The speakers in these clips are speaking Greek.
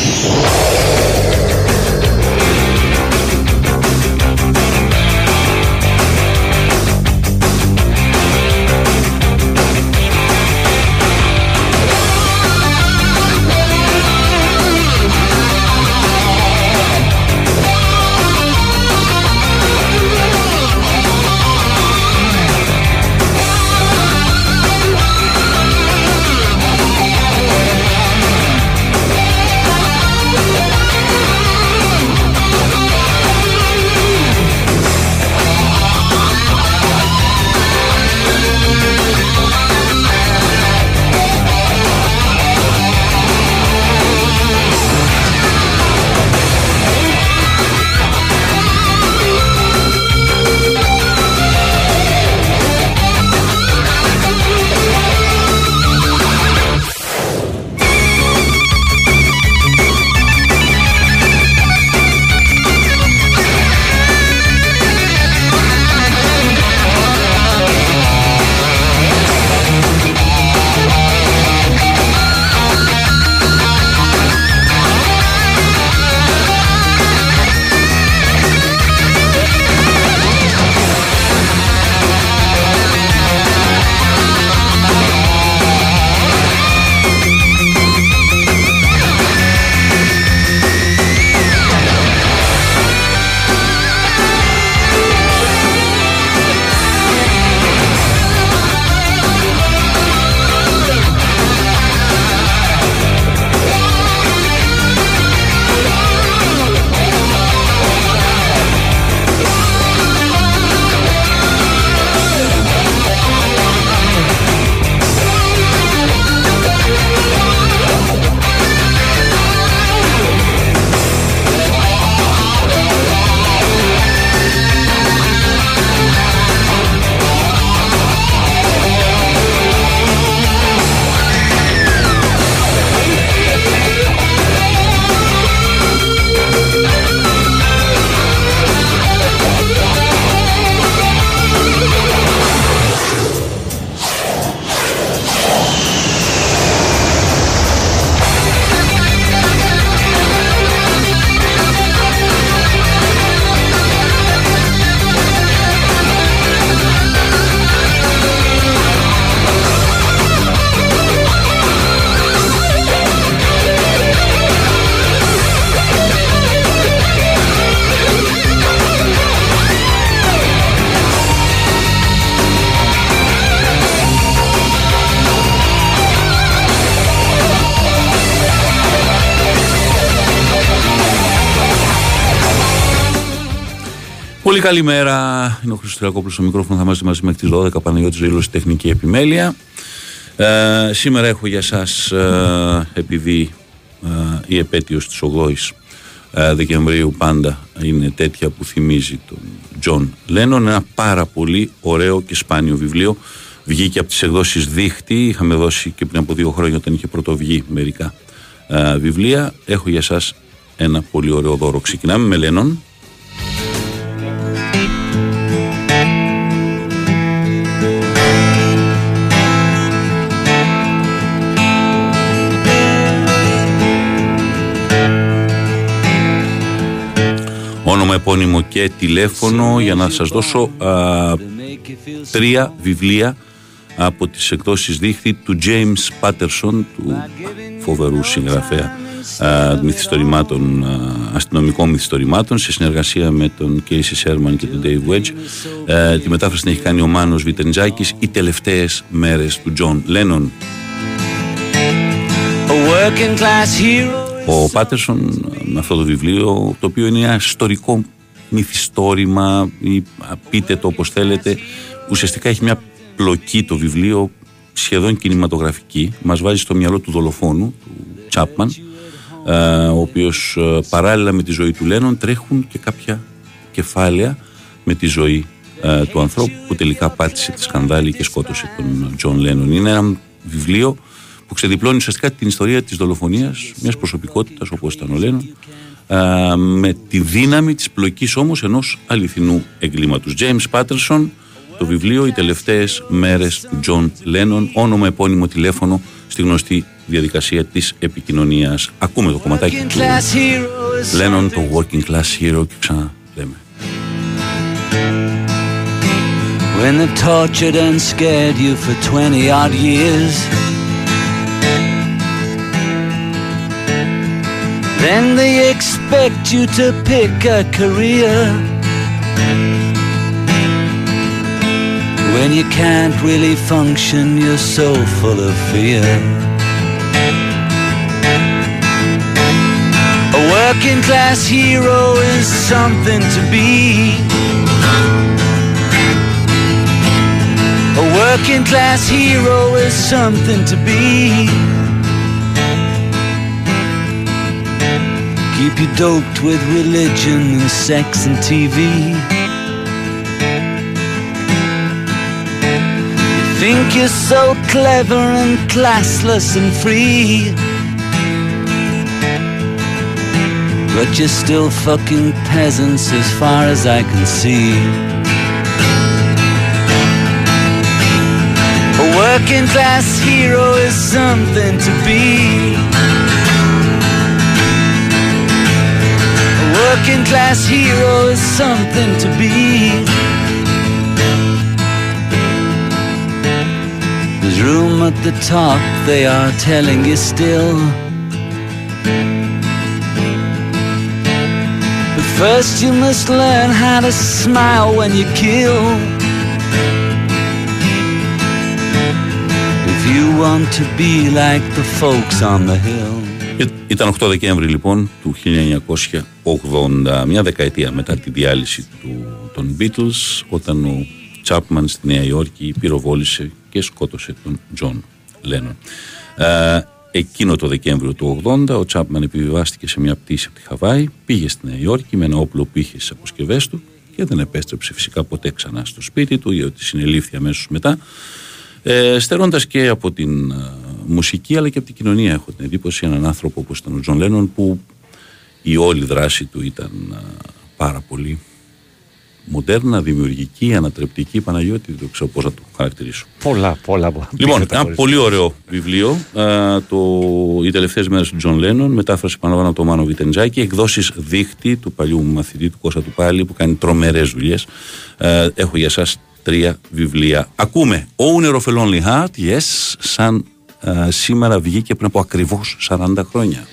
Música Πολύ καλημέρα. Είναι ο Χρυστοριακόπουλο στο μικρόφωνο. Θα είμαστε μαζί μέχρι τις 12. Παναγιώτης Ζωήλο, τεχνική επιμέλεια. Ε, σήμερα έχω για εσά, ε, επειδή ε, η επέτειος της 8η ε, Δεκεμβρίου πάντα είναι τέτοια που θυμίζει τον Τζον Λένον. Ένα πάρα πολύ ωραίο και σπάνιο βιβλίο. Βγήκε από τις εκδόσεις Δίχτυ. Είχαμε δώσει και πριν από δύο χρόνια όταν είχε πρωτοβγεί μερικά ε, βιβλία. Έχω για εσά ένα πολύ ωραίο δώρο. Ξεκινάμε με Λένον. Όνομα, επώνυμο και τηλέφωνο για να σας δώσω α, τρία βιβλία από τις εκδόσεις δίχτυ του James Patterson, του φοβερού συγγραφέα α, μυθιστορημάτων, αστυνομικών μυθιστορημάτων σε συνεργασία με τον Casey Sherman και τον Dave Wedge. τη μετάφραση την έχει κάνει ο Μάνος Βιτεντζάκης «Οι τελευταίες μέρες του John Lennon». Ο Πάτερσον με αυτό το βιβλίο, το οποίο είναι ένα ιστορικό μυθιστόρημα ή πείτε το όπως θέλετε, ουσιαστικά έχει μια πλοκή το βιβλίο σχεδόν κινηματογραφική. Μας βάζει στο μυαλό του δολοφόνου, του Τσάπμαν, ε, ο οποίος ε, παράλληλα με τη ζωή του Λένον τρέχουν και κάποια κεφάλαια με τη ζωή ε, του ανθρώπου που τελικά πάτησε τη σκανδάλη και σκότωσε τον Τζον Λένον. Είναι ένα βιβλίο που ξεδιπλώνει ουσιαστικά την ιστορία της δολοφονίας μιας προσωπικότητας όπως ήταν ο Λένον με τη δύναμη της πλοκής όμως ενός αληθινού εγκλήματος. James Patterson, το βιβλίο «Οι τελευταίες μέρες του Τζον Λένον», όνομα, επώνυμο, τηλέφωνο στη γνωστή διαδικασία της επικοινωνίας. Ακούμε το κομματάκι του Λένον, το Working Class Hero και ξανά λέμε. When they've tortured and scared you for 20 odd years Then they expect you to pick a career. When you can't really function, you're so full of fear. A working class hero is something to be. A working class hero is something to be Keep you doped with religion and sex and TV. You think you're so clever and classless and free. But you're still fucking peasants as far as I can see. A working class hero is something to be. Working class hero is something to be. There's room at the top, they are telling you still. But first you must learn how to smile when you kill. If you want to be like the folks on the hill. Ήταν 8 Δεκέμβρη λοιπόν του 1980, μια δεκαετία μετά τη διάλυση του, των Beatles, όταν ο Τσάπμαν στη Νέα Υόρκη πυροβόλησε και σκότωσε τον Τζον Λένον. Ε, εκείνο το Δεκέμβριο του 80 ο Τσάπμαν επιβιβάστηκε σε μια πτήση από τη Χαβάη, πήγε στη Νέα Υόρκη με ένα όπλο που είχε στις αποσκευές του και δεν επέστρεψε φυσικά ποτέ ξανά στο σπίτι του, γιατί συνελήφθη αμέσως μετά. Ε, στερώντας και από την ε, μουσική αλλά και από την κοινωνία έχω την εντύπωση έναν άνθρωπο όπως ήταν ο Τζον Λένον που η όλη δράση του ήταν πάρα πολύ μοντέρνα, δημιουργική, ανατρεπτική, Παναγιώτη, δεν ξέρω πώς θα το χαρακτηρίσω. Πολλά, πολλά. Λοιπόν, ένα πολύ ωραίο βιβλίο, το «Οι τελευταίες μέρες του Τζον Λένον», μετάφραση πάνω από το Μάνο Βιτεντζάκη, εκδόσεις δίχτυ του παλιού μαθητή του Κώστα του Πάλι που κάνει τρομερές δουλειές. έχω για σας τρία βιβλία. Ακούμε Owner of a Lonely Heart, Yes, σαν σήμερα βγήκε πριν από ακριβώς 40 χρόνια.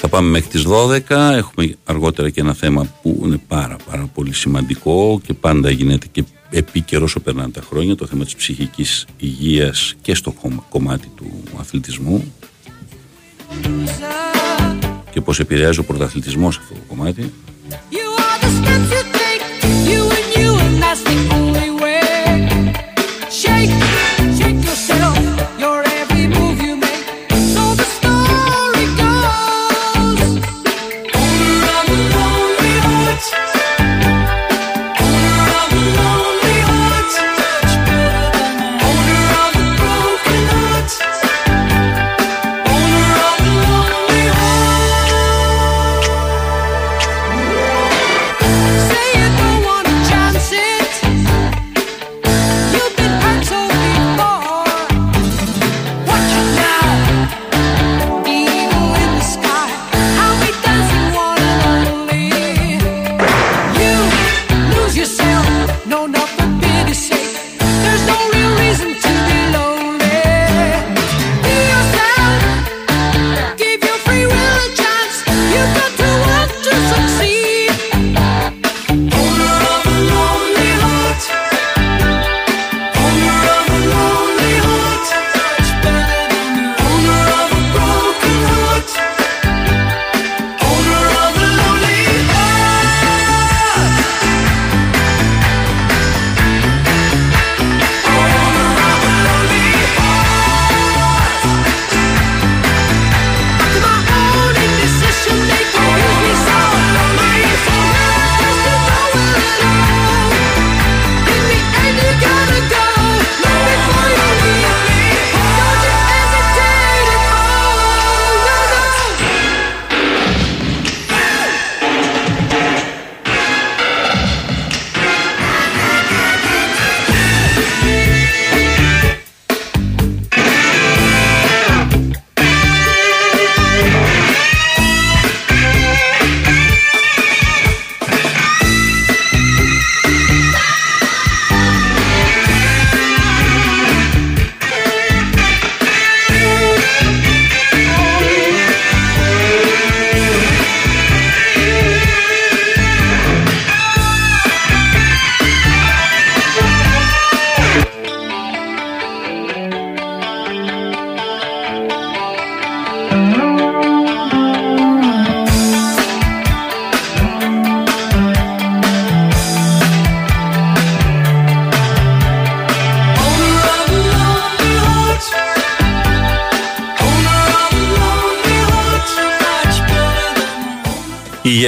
Θα πάμε μέχρι τις 12, έχουμε αργότερα και ένα θέμα που είναι πάρα πάρα πολύ σημαντικό και πάντα γίνεται και επίκαιρο όσο περνάνε τα χρόνια, το θέμα της ψυχικής υγείας και στο κομμάτι του αθλητισμού και πώς επηρεάζει ο πρωταθλητισμός αυτό το κομμάτι.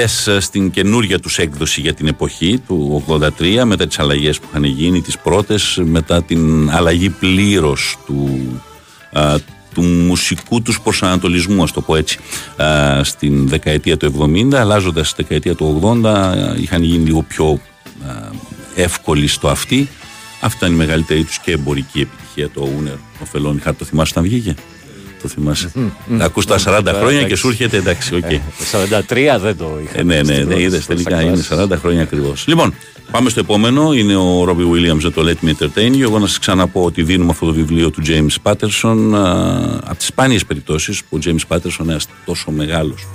Yes στην καινούργια τους έκδοση για την εποχή του 83 μετά τις αλλαγές που είχαν γίνει τις πρώτες μετά την αλλαγή πλήρως του, του μουσικού τους προσανατολισμού ας το πω έτσι. Στην δεκαετία του 70 αλλάζοντας στη δεκαετία του 80 είχαν γίνει λίγο πιο εύκολοι στο αυτή. Αυτή ήταν η μεγαλύτερη τους και εμπορική επιτυχία το Ούνερ ο Φελόνι Χάρτ το θυμάσαι όταν βγήκε; Το θυμάσαι. Ακούς τα 40 χρόνια και σου έρχεται εντάξει, οκ. 43 δεν το είχα. Ε, ναι, ναι, ναι, είδες τελικά είναι 40 χρόνια ακριβώς. Λοιπόν, πάμε στο επόμενο. Είναι ο Robbie Williams με το Let Me Entertain You. Εγώ να σας ξαναπώ ότι δίνουμε αυτό το βιβλίο του James Patterson από τις σπάνιες περιπτώσεις που ο James Patterson, ένας τόσο μεγάλος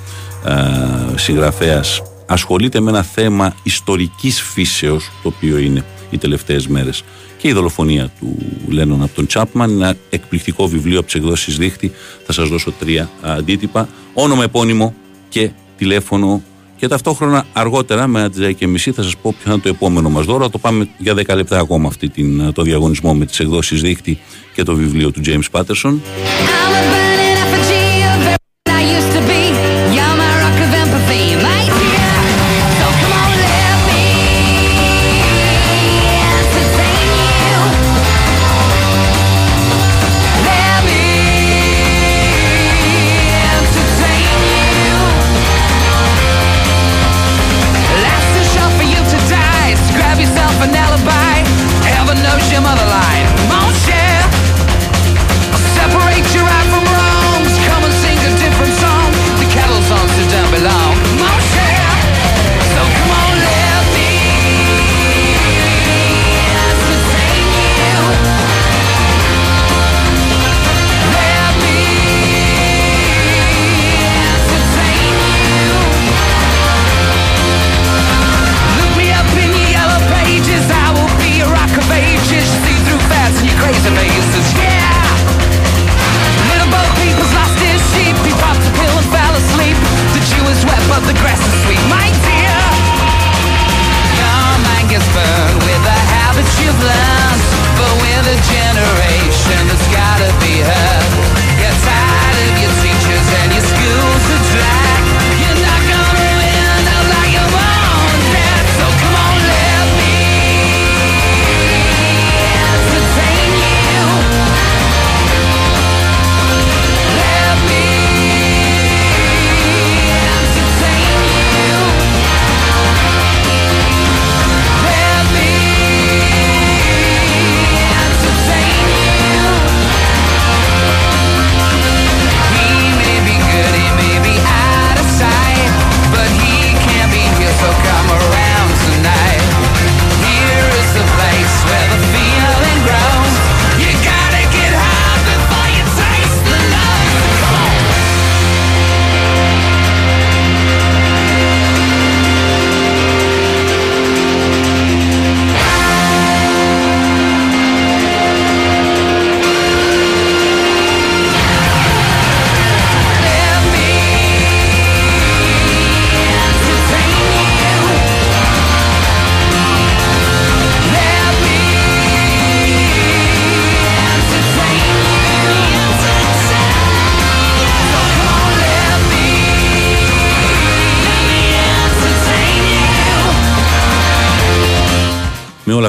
συγγραφέας, ασχολείται με ένα θέμα ιστορικής φύσεως το οποίο είναι οι τελευταίες μέρες και η δολοφονία του Λένον από τον Τσάπμαν. Ένα εκπληκτικό βιβλίο από τις εκδόσεις Δίχτυ. Θα σας δώσω τρία αντίτυπα. Όνομα επώνυμο και τηλέφωνο. Και ταυτόχρονα αργότερα, με ένα και μισή, θα σας πω ποιο είναι το επόμενο μας δώρο. Θα το πάμε για 10 λεπτά ακόμα αυτή την, το διαγωνισμό με τις εκδόσεις Δίχτυ και το βιβλίο του James Patterson.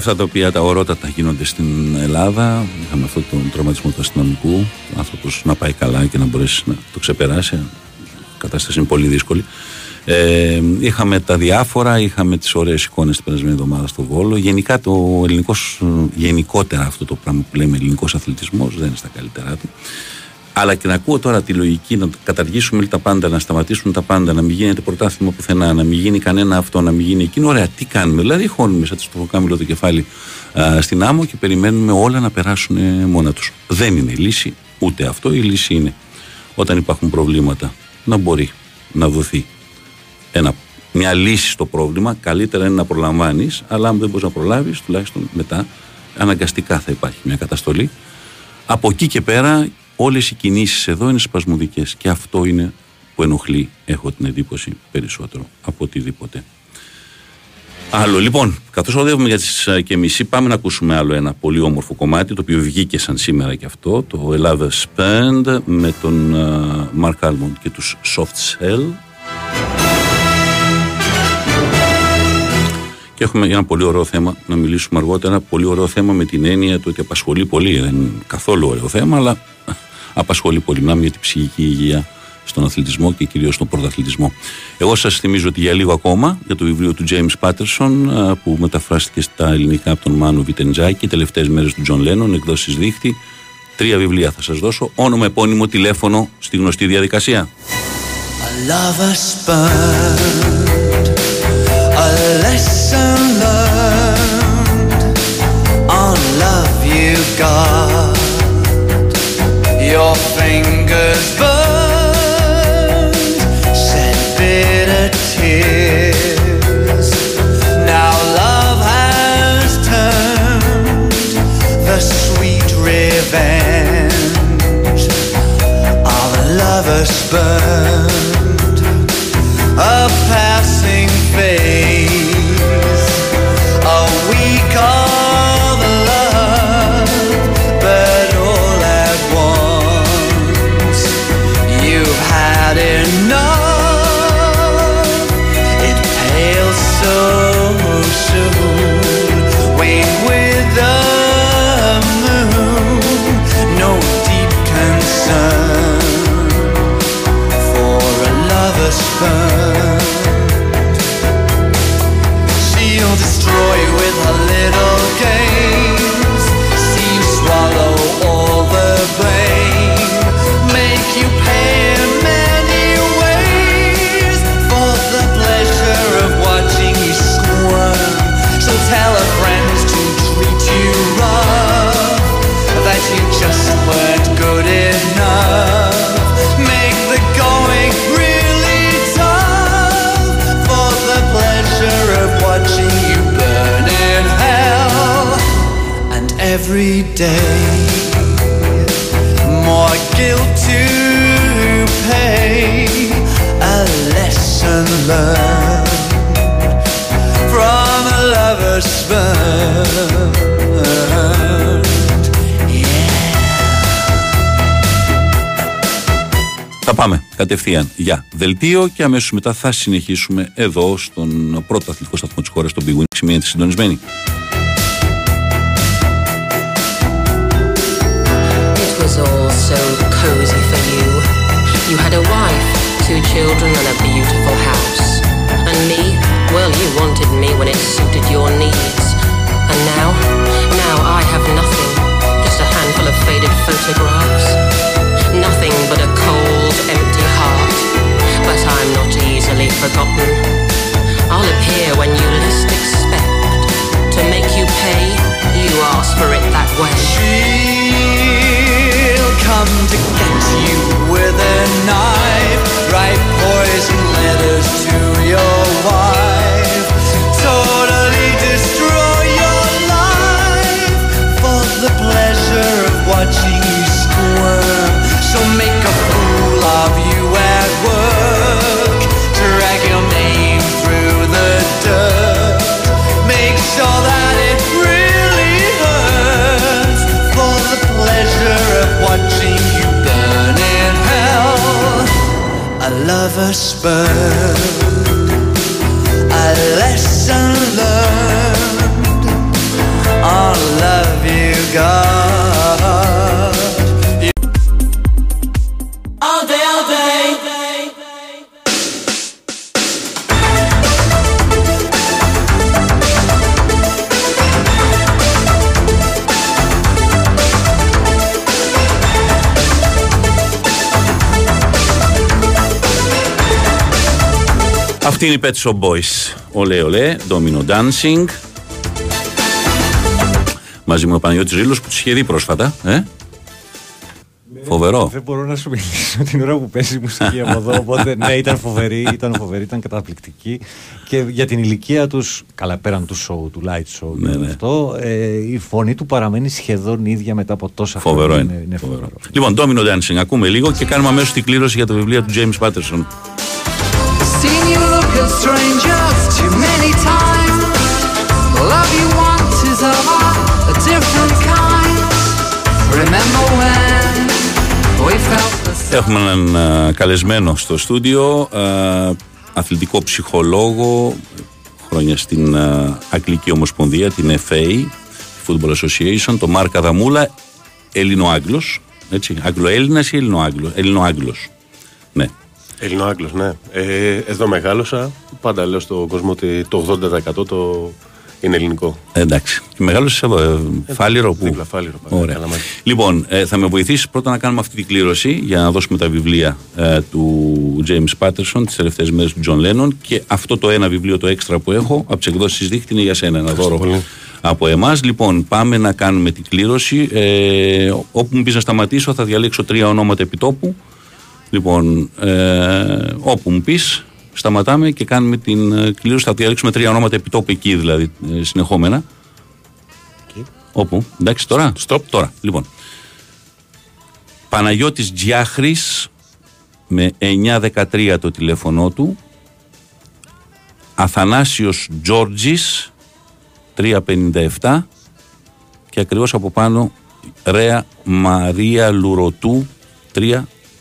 Αυτά τα οποία τα ορότατα γίνονται στην Ελλάδα. Είχαμε αυτόν τον τραυματισμό του αστυνομικού. Ο άνθρωπος να πάει καλά και να μπορέσει να το ξεπεράσει. Η κατάσταση είναι πολύ δύσκολη. Ε, είχαμε τα διάφορα, είχαμε τις ωραίες εικόνες την περασμένη εβδομάδα στο Βόλο. Γενικά το ελληνικός, γενικότερα αυτό το πράγμα που λέμε ελληνικός αθλητισμός δεν είναι στα καλύτερά του. Αλλά και να ακούω τώρα τη λογική να καταργήσουμε τα πάντα, να σταματήσουμε τα πάντα, να μην γίνεται πρωτάθλημα πουθενά, να μην γίνει κανένα αυτό, να μην γίνει εκείνο. Ωραία, τι κάνουμε. Δηλαδή, χώνουμε σαν το κάμιλο το κεφάλι α, στην άμμο και περιμένουμε όλα να περάσουν ε, μόνα τους. Δεν είναι η λύση ούτε αυτό. Η λύση είναι όταν υπάρχουν προβλήματα να μπορεί να δοθεί ένα, μια λύση στο πρόβλημα. Καλύτερα είναι να προλαμβάνεις, αλλά αν δεν μπορείς να προλάβεις, τουλάχιστον μετά αναγκαστικά θα υπάρχει μια καταστολή. Από εκεί και πέρα όλες οι κινήσεις εδώ είναι σπασμωδικές και αυτό είναι που ενοχλεί, έχω την εντύπωση, περισσότερο από οτιδήποτε. Άλλο, λοιπόν, καθώς οδεύουμε για τις ε, και μισή, πάμε να ακούσουμε άλλο ένα πολύ όμορφο κομμάτι, το οποίο βγήκε σαν σήμερα και αυτό, το Ελλάδα Spend με τον Μαρκ uh, Άλμοντ και τους Soft Cell. Και έχουμε ένα πολύ ωραίο θέμα να μιλήσουμε αργότερα. Ένα πολύ ωραίο θέμα με την έννοια του ότι απασχολεί πολύ. Δεν είναι καθόλου ωραίο θέμα, αλλά απασχολεί πολύ. Μιλάμε για την ψυχική υγεία στον αθλητισμό και κυρίως στον πρωταθλητισμό. Εγώ σας θυμίζω ότι για λίγο ακόμα για το βιβλίο του James Patterson που μεταφράστηκε στα ελληνικά από τον Μάνο Βιτεντζάκη τελευταίες μέρες του Τζον Λένον εκδόσεις δίχτυ τρία βιβλία θα σας δώσω όνομα, επώνυμο, τηλέφωνο στη γνωστή διαδικασία Your fingers burned, shed bitter tears. Now love has turned the sweet revenge of lovers burned. Κατευθείαν για δελτίο και αμέσως μετά θα συνεχίσουμε εδώ στον πρώτο αθλητικό σταθμό της χώρας, τον Big Win. Σημειώνεται συντονισμένη. It was all so cozy for you. You had a wife, two children, and a beautiful house. And me, well, you wanted me when it suited your needs. And now, now I have nothing, just a handful of faded photographs. Nothing but a cold, empty heart. But I'm not easily forgotten. I'll appear when you least expect. To make you pay, you ask for it that way. She'll come to get you with a knife. Write poison letters to lover's spell Αυτή είναι η Pet Shop Boys. Ολέ, ολέ, Domino Dancing. Μαζί μου ο Παναγιώτης Ρήλος που τους είχε δει πρόσφατα. Ε; Φοβερό. Δεν μπορώ να σου μιλήσω την ώρα που παίζει η μουσική από εδώ. Οπότε ναι, ήταν φοβερή, ήταν φοβερή, ήταν καταπληκτική. Και για την ηλικία τους, καλά πέραν του show, του light show, Ναι, και ναι. αυτό, ε, η φωνή του παραμένει σχεδόν ίδια μετά από τόσα Φοβερό χρόνια. είναι. είναι Φοβερό. φοβερό. Λοιπόν, Domino Dancing, ακούμε λίγο και κάνουμε αμέσως την κλήρωση για το βιβλίο του James Patterson. Seen you look at strangers too many times. The love you want is of a different kind. Remember when we felt the same? Έχουμε έναν α, καλεσμένο στο στούντιο, α, αθλητικό ψυχολόγο, χρόνια στην α, Αγγλική Ομοσπονδία, την FA, τη Football Association, τον Μάρκα Αδαμούλα, Έλληνο-Άγγλος, έτσι, Αγγλο-Έλληνας ή Έλληνο-Άγγλος, Έλληνο-Άγγλος. Ναι. Ελληνοάγγλος, ναι. Ε, εδώ μεγάλωσα. Πάντα λέω στον κόσμο ότι το 80% το είναι ελληνικό. Εντάξει. Και μεγάλωσες εδώ, ε, Φάληρο που. Δίπλα, Φάληρο, πάντα, Ωραία. Καλαμάτι. Λοιπόν, ε, θα με βοηθήσεις πρώτα να κάνουμε αυτή την κλήρωση για να δώσουμε τα βιβλία ε, του James Patterson τις τελευταίες μέρες του John Lennon και αυτό το ένα βιβλίο το έξτρα που έχω από τις εκδόσεις δίχτυ είναι για σένα. Ένα δώρο πολύ. από εμάς. Λοιπόν, πάμε να κάνουμε την κλήρωση. Ε, όπου μου πεις να σταματήσω, θα διαλέξω τρία ονόματα επιτόπου. Λοιπόν, ε, όπου μου πεις, σταματάμε και κάνουμε την ε, κλήρωση. Θα διαλέξουμε τρία ονόματα επιτόπου εκεί, δηλαδή ε, συνεχόμενα. Εκεί. Όπου, εντάξει τώρα. Stop. Τώρα, λοιπόν. Παναγιώτης Τζιάχρης με 913 το τηλέφωνό του. Αθανάσιος Τζόρτζης 357 και ακριβώς από πάνω Ρέα Μαρία Λουρωτού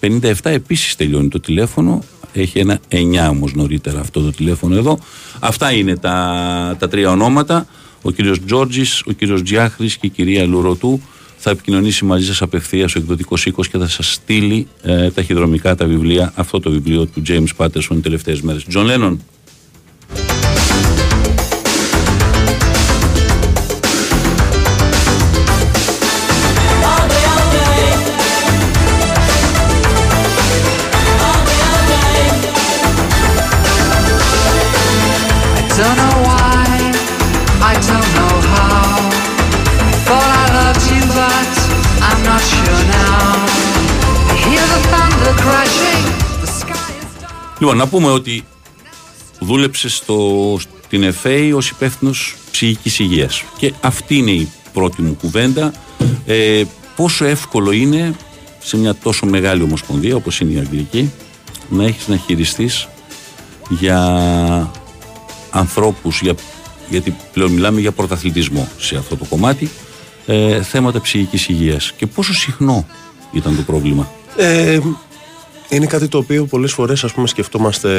357 επίσης τελειώνει το τηλέφωνο. Έχει ένα 9 όμως νωρίτερα αυτό το τηλέφωνο εδώ. Αυτά είναι τα, τα τρία ονόματα. Ο κύριος Τζόρτζης, ο κύριος Τζιάχρης και η κυρία Λουρωτού θα επικοινωνήσει μαζί σας απευθείας. Ο εκδοτικός οίκος και θα σας στείλει ε, ταχυδρομικά τα βιβλία. Αυτό το βιβλίο του James Patterson οι τελευταίες μέρες. Τζον Λένον Λοιπόν, να πούμε ότι δούλεψε στο, στην ΕΦΕΗ ως υπεύθυνος ψυχικής υγείας. Και αυτή είναι η πρώτη μου κουβέντα. Ε, πόσο εύκολο είναι σε μια τόσο μεγάλη ομοσπονδία όπως είναι η Αγγλική να έχεις να χειριστείς για ανθρώπους, για, γιατί πλέον μιλάμε για πρωταθλητισμό σε αυτό το κομμάτι, ε, θέματα ψυχικής υγείας. Και πόσο συχνό ήταν το πρόβλημα; Ε, είναι κάτι το οποίο πολλές φορές ας πούμε σκεφτόμαστε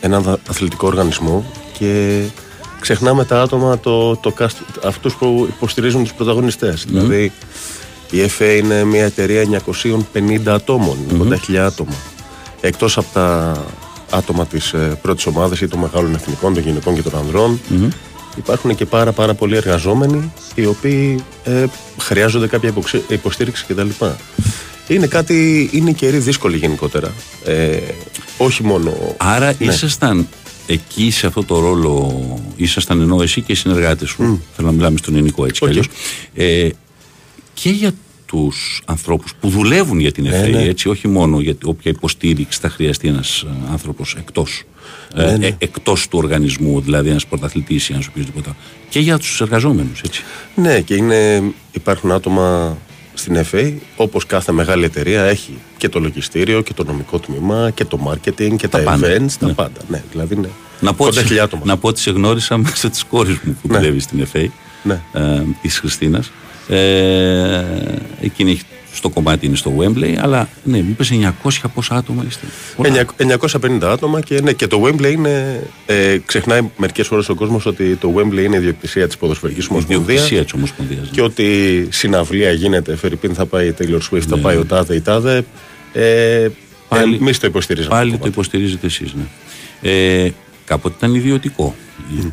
έναν αθλητικό οργανισμό και ξεχνάμε τα άτομα, το, το cast, αυτούς που υποστηρίζουν τους πρωταγωνιστές. Δηλαδή η FA είναι μια εταιρεία 950 ατόμων, 80.000 άτομα. Εκτός από τα άτομα της ε, πρώτης ομάδας ή των μεγάλων εθνικών, των γυναικών και των ανδρων Υπάρχουν και πάρα πάρα πολλοί εργαζόμενοι οι οποίοι ε, χρειάζονται κάποια υποξε- υποστήριξη κτλ. Είναι κάτι, είναι καιροί δύσκολοι γενικότερα. Ε, όχι μόνο. Άρα Ναι. ήσασταν εκεί σε αυτό το ρόλο, ήσασταν ενώ εσύ και οι συνεργάτες σου. Θέλω να μιλάμε στον ελληνικό έτσι Οκ. κι αλλιώς. Ε, και για τους ανθρώπους που δουλεύουν για την ΕΦΕΗ, ναι. έτσι, όχι μόνο για όποια υποστήριξη θα χρειαστεί ένας άνθρωπος εκτός. Ε, ναι. ε, εκτός του οργανισμού, δηλαδή ένας πρωταθλητής ή ένας οποιοδήποτε. Και για τους εργαζόμενους, έτσι. Ναι, και είναι, υπάρχουν άτομα στην FA, όπως κάθε μεγάλη εταιρεία, έχει και το λογιστήριο και το νομικό τμήμα και το marketing και τα, πάντα. events, τα Ναι. πάντα. Ναι, δηλαδή ναι. Να πω, ότι, 80.000 άτομα. να πω ότι σε γνώρισα μέσω της κόρης μου που Ναι. δουλεύει στην ΕΦΕΗ, Ναι. ε, της Χριστίνας. Ε, εκείνη έχει- στο κομμάτι είναι στο Wembley, αλλά ναι, μου είπε 900 πόσα άτομα είστε. Πολλά. 950 άτομα και, ναι, και το Wembley είναι. Ε, ξεχνάει μερικές φορές ο κόσμος ότι το Wembley είναι ιδιοκτησία της Ποδοσφαιρικής Η Ομοσπονδίας ιδιοκτησία της Ομοσπονδίας. και ότι συναυλία γίνεται. Φερρυπίν θα πάει η Taylor Swift, θα Ναι. πάει ο Τάδε η Τάδε. Ε, Πάλι- Εμείς το υποστηρίζαμε. Πάλι αυτό το υποστηρίζετε εσείς, ναι. Ε, κάποτε ήταν ιδιωτικό.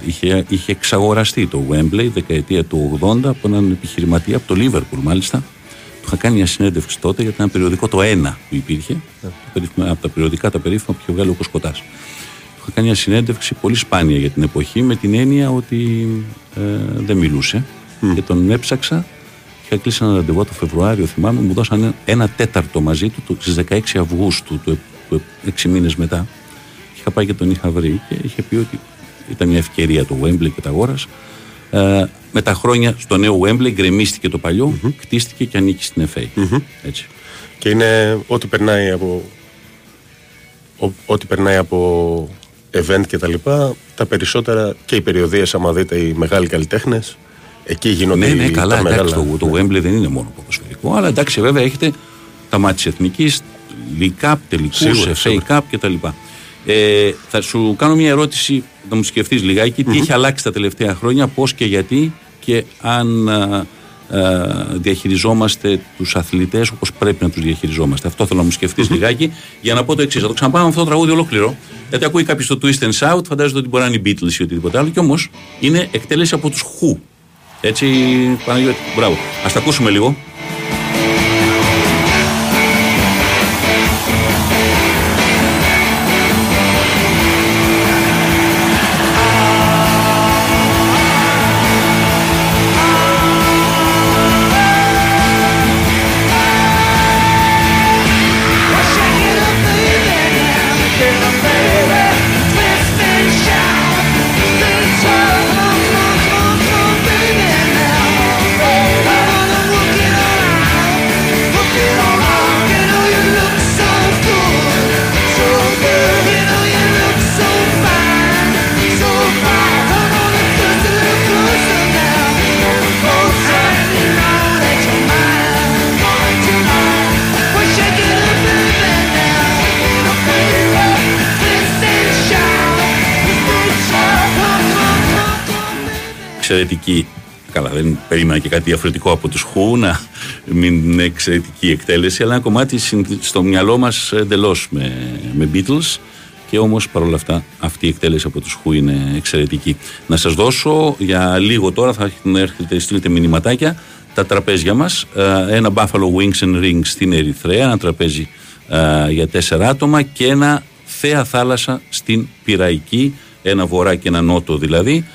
Είχε, είχε εξαγοραστεί το Wembley δεκαετία του 80 από έναν επιχειρηματία από το Liverpool μάλιστα. Του είχα κάνει μια συνέντευξη τότε για ένα περιοδικό το 1 που υπήρχε. Το περίφημα- από τα περιοδικά τα περίφημα που είχε βγάλει ο Κοσκοτάς. Του είχα κάνει μια συνέντευξη πολύ σπάνια για την εποχή με την έννοια ότι ε, δεν μιλούσε. Και τον έψαξα. Είχα κλείσει ένα ραντεβού το Φεβρουάριο, θυμάμαι, μου δώσαν ένα τέταρτο μαζί του στις 16 Αυγούστου, του, του, 6 μήνες μετά. Είχα πάει και τον είχα βρει και είχε πει ότι ήταν μια ευκαιρία το Wembley και τα αγόρασε. Ε, με τα χρόνια στο νέο Wembley γκρεμίστηκε το παλιό, κτίστηκε και ανήκει στην FA. Έτσι. Και είναι ό,τι περνάει από, ό, ό,τι περνάει από event και τα λοιπά, τα περισσότερα και οι περιοδίες, άμα δείτε οι μεγάλοι καλλιτέχνες, εκεί γίνονται Ναι, ναι, οι- καλά, τα εντάξει, μεγάλα. το, το Wembley δεν είναι μόνο ποδοσφαιρικό, αλλά εντάξει, βέβαια έχετε τα μάτια εθνικής, League Cup, τελικούς, Σίγουρα, FA σίγουρα. Cup κτλ. Ε, θα σου κάνω μια ερώτηση, να μου σκεφτείς λιγάκι, τι έχει αλλάξει τα τελευταία χρόνια, πώς και γιατί και αν α, α, διαχειριζόμαστε τους αθλητές όπως πρέπει να τους διαχειριζόμαστε. Αυτό θέλω να μου σκεφτει λιγάκι για να πω το εξής. Θα το ξαναπάμε με αυτό το τραγούδι ολόκληρο. Γιατί ακούει κάποιος το Twist and Shout, φαντάζεται ότι μπορεί να είναι οι Beatles ή οτιδήποτε άλλο. Και όμως είναι εκτέλεση από τους Who. Έτσι, Παναγιώτη, μπράβο. Α τα ακούσουμε λίγο. Εξαιρετική. Καλά, δεν περίμενα και κάτι διαφορετικό από τους Χου να μην είναι εξαιρετική εκτέλεση, αλλά ένα κομμάτι στο μυαλό μας εντελώς με, με Beatles και όμως παρόλα αυτά αυτή η εκτέλεση από τους Χου είναι εξαιρετική. Να σας δώσω για λίγο τώρα, θα έρχεται, στείλετε μηνυματάκια, τα τραπέζια μας. Ε, ένα Buffalo Wings and Rings στην Ερυθρέα, ένα τραπέζι ε, για τέσσερα άτομα και ένα Θέα Θάλασσα στην Πυραϊκή, ένα βορρά και ένα νότο δηλαδή.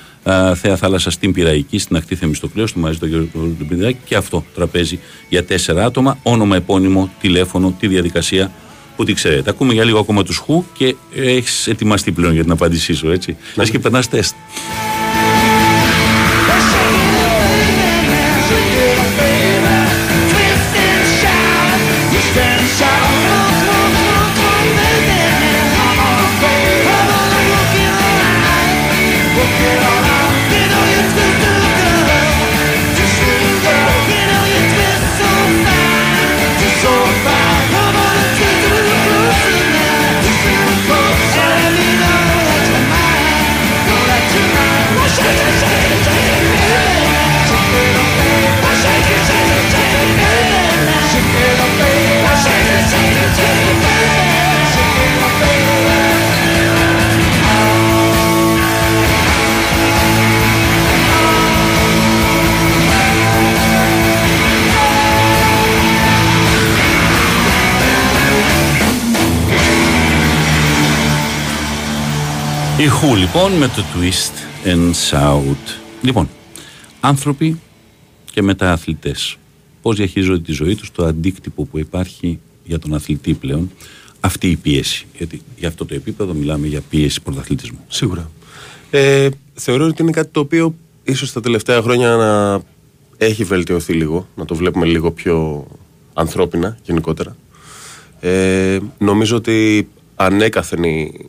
Θέα Θάλασσα στην Πυραϊκή, στην ακτή Θεμιστοκλέου, στο Μαζί του Γιώργου και αυτό τραπέζι για τέσσερα άτομα. Όνομα, επώνυμο, τηλέφωνο, τη διαδικασία που τη ξέρετε. Ακούμε για λίγο ακόμα τους Χου και έχεις ετοιμαστεί πλέον για την απάντησή σου, έτσι. Λες και περνάς τεστ. Η Χου λοιπόν με το twist and shout. Λοιπόν, άνθρωποι και μετά αθλητές. Πώς διαχειρίζονται τη ζωή τους, το αντίκτυπο που υπάρχει για τον αθλητή πλέον, αυτή η πίεση. Γιατί για αυτό το επίπεδο μιλάμε για πίεση πρωταθλητισμού. Σίγουρα. Ε, θεωρώ ότι είναι κάτι το οποίο ίσως τα τελευταία χρόνια να έχει βελτιωθεί λίγο, να το βλέπουμε λίγο πιο ανθρώπινα γενικότερα. Ε, νομίζω ότι ανέκαθεν η,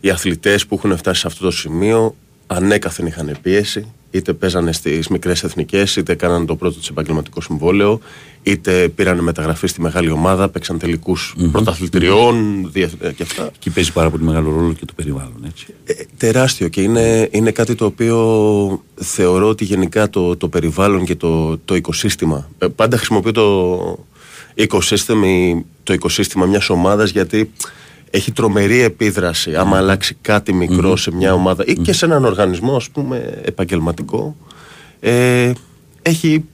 οι αθλητές που έχουν φτάσει σε αυτό το σημείο ανέκαθεν είχαν πίεση. Είτε παίζανε στις μικρές εθνικές, είτε κάνανε το πρώτο του επαγγελματικό συμβόλαιο, είτε πήραν μεταγραφή στη μεγάλη ομάδα, παίξαν τελικούς mm-hmm. πρωταθλητριών mm-hmm. και αυτά. Και παίζει πάρα πολύ μεγάλο ρόλο και το περιβάλλον, έτσι. Ε, τεράστιο και είναι, είναι κάτι το οποίο θεωρώ ότι γενικά το, το περιβάλλον και το, το οικοσύστημα. Ε, πάντα χρησιμοποιώ το οικοσύστημα, το οικοσύστημα μιας ομάδας γιατί έχει τρομερή επίδραση. Άμα αλλάξει κάτι σε μια ομάδα ή και σε έναν οργανισμό ας πούμε επαγγελματικό ε, έχει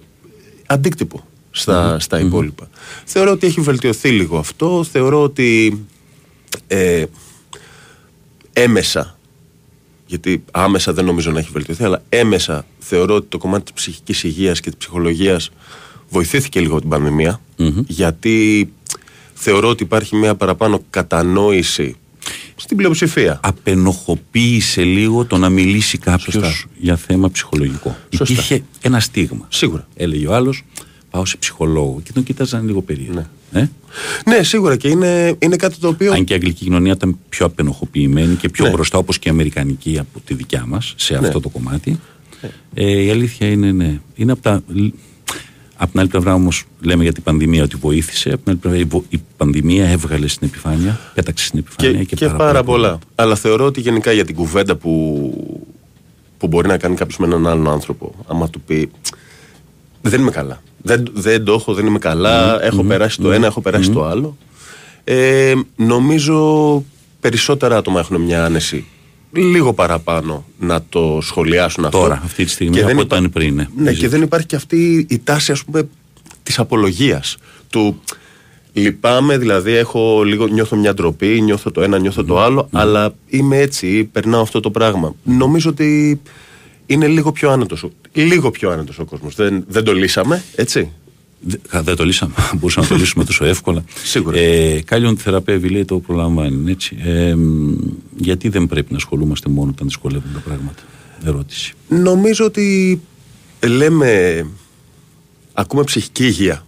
αντίκτυπο στα, στα υπόλοιπα. Θεωρώ ότι έχει βελτιωθεί λίγο αυτό. Θεωρώ ότι ε, έμεσα γιατί άμεσα δεν νομίζω να έχει βελτιωθεί, αλλά έμεσα θεωρώ ότι το κομμάτι της ψυχικής υγείας και της ψυχολογίας βοηθήθηκε λίγο την πανδημία, γιατί θεωρώ ότι υπάρχει μια παραπάνω κατανόηση στην πλειοψηφία. Απενοχοποίησε λίγο το να μιλήσει κάποιος για θέμα ψυχολογικό. Σωστά. Υπήρχε ένα στίγμα. Σίγουρα. Έλεγε ο άλλος, πάω σε ψυχολόγο. Και τον κοίταζαν λίγο περίεργα. Ναι. Ε; ναι, σίγουρα και είναι, είναι κάτι το οποίο. Αν και η αγγλική κοινωνία ήταν πιο απενοχοποιημένη και πιο Ναι. μπροστά, όπως και η αμερικανική από τη δικιά μας, σε Ναι. αυτό το κομμάτι. Ε, η αλήθεια είναι, ναι. Είναι από τα, Απ' την άλλη πλευρά όμως λέμε για την πανδημία ότι βοήθησε. Απ' την άλλη πλευρά η βο- η πανδημία έβγαλε στην επιφάνεια, πέταξε στην επιφάνεια Και, και, και, πάρα, πολλά. Αλλά θεωρώ ότι γενικά για την κουβέντα που, που μπορεί να κάνει κάποιος με έναν άλλον άνθρωπο, άμα του πει Δεν είμαι καλά. Δεν, δεν το έχω, δεν είμαι καλά. Έχω περάσει το ένα, έχω περάσει το άλλο. Ε, νομίζω περισσότερα άτομα έχουν μια άνεση λίγο παραπάνω να το σχολιάσουν αυτό. Τώρα, αυτή τη στιγμή, Και από δεν όταν είναι πριν, ναι. Ναι, και δεν υπάρχει και αυτή η τάση, ας πούμε, της απολογίας. Του λυπάμαι, δηλαδή έχω λίγο, νιώθω μια ντροπή, νιώθω το ένα, νιώθω το άλλο, αλλά είμαι έτσι, περνάω αυτό το πράγμα. Νομίζω ότι είναι λίγο πιο άνετος, ο- λίγο πιο άνετος ο κόσμος. Δεν, δεν το λύσαμε, έτσι. Δε- Δεν το λύσαμε. Μπορούσαμε να το λύσουμε τόσο εύκολα. Σίγουρα. Ε, Κάλλιον θεραπεύει, λέει, το προλαμβάνει. Έτσι. Ε, μ, γιατί δεν πρέπει να ασχολούμαστε μόνο όταν δυσκολεύουν τα πράγματα; Ερώτηση. Νομίζω ότι λέμε, ακούμε ψυχική υγεία.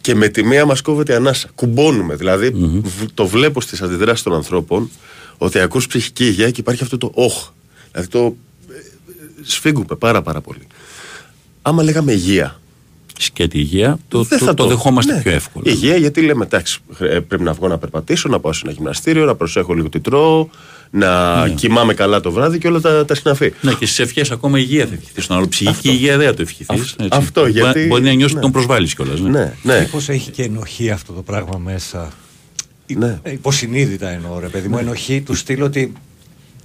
Και με τη μία μας κόβεται η ανάσα. Κουμπώνουμε. Δηλαδή, β- το βλέπω στις αντιδράσεις των ανθρώπων ότι ακούς ψυχική υγεία και υπάρχει αυτό το όχ. Δηλαδή το ε, σφίγγουμε πάρα πάρα πολύ. Άμα λέγαμε υγεία, Σκέτη υγεία, το, δεν το, θα το δεχόμαστε ναι. πιο εύκολα. Υγεία, γιατί λέμε, εντάξει, χρ- ε, πρέπει να βγω να περπατήσω, να πάω σε ένα γυμναστήριο, να προσέχω λίγο τι τρώω, να κοιμάμαι καλά το βράδυ και όλα τα, τα συναφή. Ναι, και στις ευχές ακόμα υγεία θα ευχηθείς. Στον άλλο ψυχική υγεία δεν θα το ευχηθείς. Αυτό- αυτό, γιατί- Μπορεί να νιώσεις ναι. ότι τον προσβάλλεις κιόλας. Ναι. Ναι, ναι. Μήπως έχει και ενοχή αυτό το πράγμα μέσα; Ναι. Ε, Υποσυνείδητα εννοώ, ρε παιδί μου. Ενοχή του στυλ ότι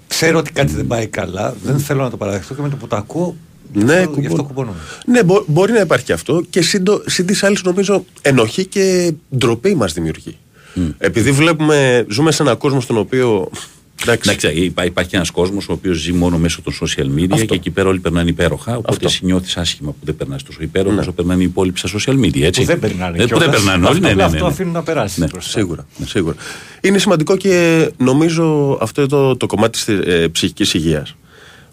ξέρω ότι κάτι δεν πάει καλά, δεν θέλω να το παραδεχτώ και με το που το ακούω. Γι' Ναι, αυτό- γι' αυτό κουμπώνω. κουμπώνομαι. Ναι, μπο- μπορεί να υπάρχει και αυτό και συν, το- συν της άλλης νομίζω ενοχή και ντροπή μας δημιουργεί. Επειδή βλέπουμε, ζούμε σε έναν κόσμο στον οποίο. Εντάξει, Εντάξει, υπά- υπάρχει ένας κόσμος ο οποίος ζει μόνο μέσω των social media Αυτό. και εκεί πέρα όλοι περνάνε υπέροχα. Οπότε Αυτό. εσύ νιώθεις άσχημα που δεν περνάς τόσο υπέροχα Ναι. όσο περνάνε οι υπόλοιποι στα social media. Έτσι. Που δεν περνάνε Ε, Που δεν κιόλας. περνάνε όλοι. Αυτό- Ναι, ναι, ναι, Αυτό ναι. αφήνουν να περάσει. Ναι, μπροστά. Σίγουρα, σίγουρα. Είναι σημαντικό και νομίζω αυτό το, το κομμάτι της ε, ψυχικής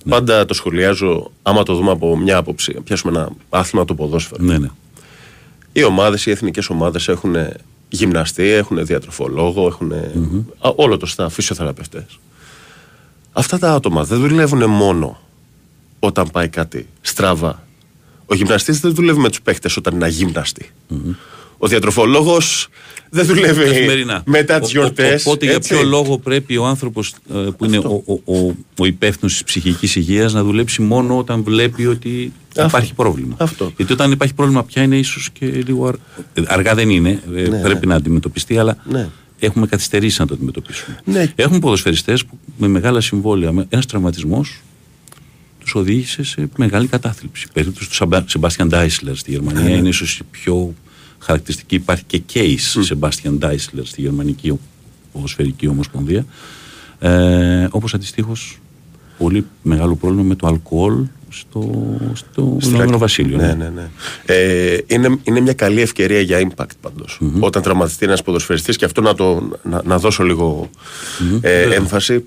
υγείας. Πάντα το σχολιάζω, άμα το δούμε από μια άποψη, πιάσουμε ένα άθλημα το ποδόσφαιρο. Ναι, ναι. Οι ομάδες, οι εθνικές ομάδες έχουν γυμναστή, έχουν διατροφολόγο, έχουν α, όλο το staff, φυσιοθεραπευτές. Αυτά τα άτομα δεν δουλεύουν μόνο όταν πάει κάτι στραβά. Ο γυμναστής δεν δουλεύει με τους παίχτες όταν είναι αγύμναστοι. Ο διατροφολόγος δεν δουλεύει Καθημερινά. μετά Ο- τις ο- γιορτές. Οπότε για έτσι. ποιο λόγο πρέπει ο άνθρωπος που είναι ο, ο, ο, ο υπεύθυνος της ψυχικής υγείας να δουλέψει μόνο όταν βλέπει ότι Αυτό. υπάρχει πρόβλημα; Αυτό. Γιατί όταν υπάρχει πρόβλημα πια είναι ίσως και λίγο. αρ- ε, Αργά δεν είναι, ε, Ναι, πρέπει να αντιμετωπιστεί, αλλά Ναι. έχουμε καθυστερήσει να το αντιμετωπίσουμε. Ναι. Έχουμε ποδοσφαιριστές που με μεγάλα συμβόλαια, ένας τραυματισμός τους οδήγησε σε μεγάλη κατάθλιψη. Η περίπτωση τους Σαμπα- Σεμπάστιαν Ντάισλερ στη Γερμανία είναι ίσως η πιο χαρακτηριστική. Υπάρχει και case Σεμπάστιαν Ντάισλερ στη Γερμανική Ποδοσφαιρική Ομοσπονδία. Ε, Όπως αντιστοίχως πολύ μεγάλο πρόβλημα με το αλκοόλ στο, στο Στην Ηνωμένο Άκη. Βασίλειο. Ναι, ναι, ναι. Ε, είναι, είναι μια καλή ευκαιρία για impact παντως Όταν τραυματιστεί ένας ποδοσφαιριστής και αυτό να, το, να, να δώσω λίγο ε, έμφαση.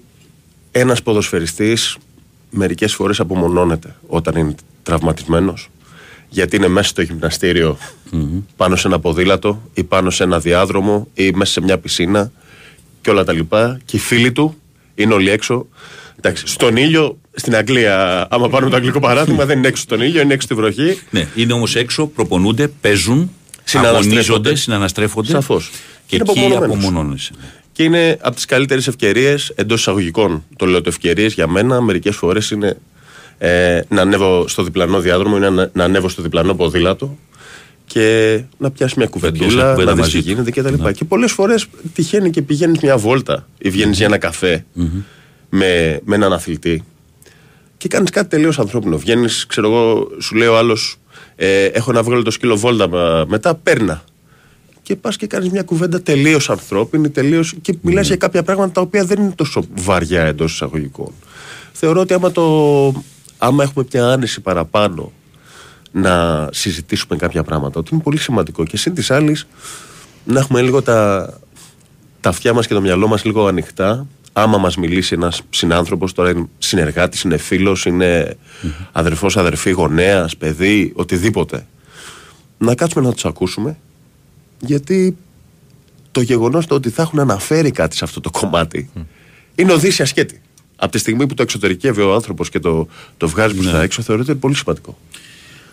Ένας ποδοσφαιριστής μερικές φορές απομονώνεται όταν είναι τραυματισμένος γιατί είναι μέσα στο γυμναστήριο πάνω σε ένα ποδήλατο ή πάνω σε ένα διάδρομο ή μέσα σε μια πισίνα και όλα τα λοιπά και οι φίλοι του είναι όλοι έξω Εντάξει, στον ήλιο, στην Αγγλία, άμα πάρουμε το αγγλικό παράδειγμα, δεν είναι έξω στον ήλιο, είναι έξω στη βροχή. Ναι, είναι όμως έξω, προπονούνται, παίζουν, Συναναστρέφονται. αγωνίζονται, συναναστρέφονται. Σαφώς. Και Είναι εκεί απομονωμένος. απομονώνεσαι. Και είναι από τις καλύτερες ευκαιρίες εντός εισαγωγικών. Το λέω το ευκαιρίες για μένα, μερικές φορές είναι ε, να ανέβω στο διπλανό διάδρομο, είναι να, να ανέβω στο διπλανό ποδήλατο και να πιάσει μια πιάσει μια κουβεντούλα, κουβέντα να δεις μαζί τι του. γίνεται κτλ. Ναι. Και πολλές φορές τυχαίνει και πηγαίνεις μια βόλτα ή βγαίνεις για ένα καφέ με, με έναν αθλητή και κάνεις κάτι τελείως ανθρώπινο. Βγαίνεις, ξέρω εγώ, σου λέει ο άλλος, ε, έχω να βγάλω το σκύλο βόλτα μα- μετά, παίρνα. Και πας και κάνεις μια κουβέντα τελείως ανθρώπινη τελείως, και μιλάς για κάποια πράγματα τα οποία δεν είναι τόσο βαριά εντός εισαγωγικών. Θεωρώ ότι άμα, το, άμα έχουμε μια άνεση παραπάνω να συζητήσουμε κάποια πράγματα, ότι είναι πολύ σημαντικό και συν της άλλης να έχουμε λίγο τα, τα αυτιά μας και το μυαλό μας λίγο ανοιχτά. Άμα μας μιλήσει ένας συνάνθρωπος, τώρα είναι συνεργάτης, είναι φίλος, είναι αδερφός, αδερφή, γονέας, παιδί, οτιδήποτε. Να κάτσουμε να τους ακούσουμε, γιατί το γεγονός το ότι θα έχουν αναφέρει κάτι σε αυτό το κομμάτι είναι οδύσσια σκέτη. Από τη στιγμή που το εξωτερικεύει ο άνθρωπος και το, το βγάζει προς τα έξω, θεωρείται πολύ σημαντικό.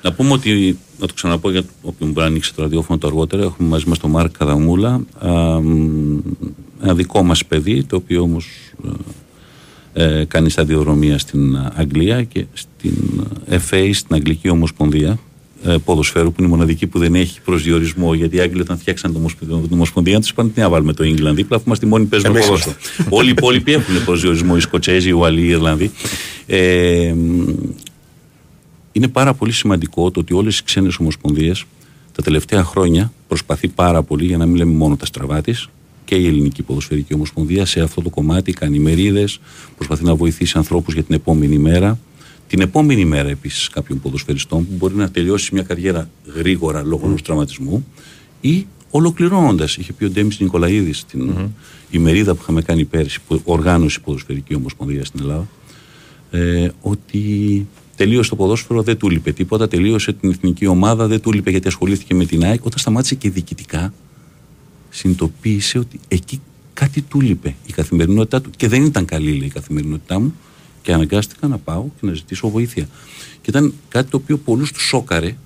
Να πούμε ότι, να το ξαναπώ για όποιον μπορεί να ανοίξει το ραδιόφωνο το αργότερα, έχουμε μαζί μας τον Μάρκ Καδαμούλα, α, μ, ένα δικό μας παιδί, το οποίο όμως ε, ε, κάνει σταδιοδρομία στην Αγγλία και στην ε, FA, στην Αγγλική Ομοσπονδία ε, Ποδοσφαίρου, που είναι η μοναδική που δεν έχει προσδιορισμό. Γιατί οι Άγγλοι όταν φτιάξαν το Ομοσπονδία, την Ομοσπονδία τους είπαν τι να βάλουμε το England δίπλα, αφού είμαστε οι μόνοι που παίζουμε Εμείς ποδόσφαιρο. Όλοι οι υπόλοιποι έχουν προσδιορισμό, οι Σκοτσέζοι, οι Ουαλοί, οι Ιρλανδοί. Ε, είναι πάρα πολύ σημαντικό το ότι όλες οι ξένες ομοσπονδίες τα τελευταία χρόνια προσπαθεί πάρα πολύ, για να μην λέμε μόνο τα στραβά της, και η Ελληνική Ποδοσφαιρική Ομοσπονδία σε αυτό το κομμάτι κάνει μερίδες, προσπαθεί να βοηθήσει ανθρώπους για την επόμενη μέρα. Την επόμενη μέρα επίσης κάποιων ποδοσφαιριστών που μπορεί να τελειώσει μια καριέρα γρήγορα λόγω ενός τραυματισμού ή ολοκληρώνοντας. Είχε πει ο Ντέμις Νικολαίδης στην ημερίδα που είχαμε κάνει πέρσι, που οργάνωσε η Ποδοσφαιρική Ομοσπονδία στην Ελλάδα, ε, ότι τελείωσε το ποδόσφαιρο, δεν του λείπε τίποτα. Τελείωσε την εθνική ομάδα, δεν του λείπε γιατί ασχολήθηκε με την ΑΕΚ. Όταν σταμάτησε και διοικητικά, συνειδητοποίησε ότι εκεί κάτι του λείπε η καθημερινότητά του. Και δεν ήταν καλή, λέει, η καθημερινότητά μου. Και αναγκάστηκα να πάω και να ζητήσω βοήθεια. Και ήταν κάτι το οποίο πολλούς τους σόκαρε,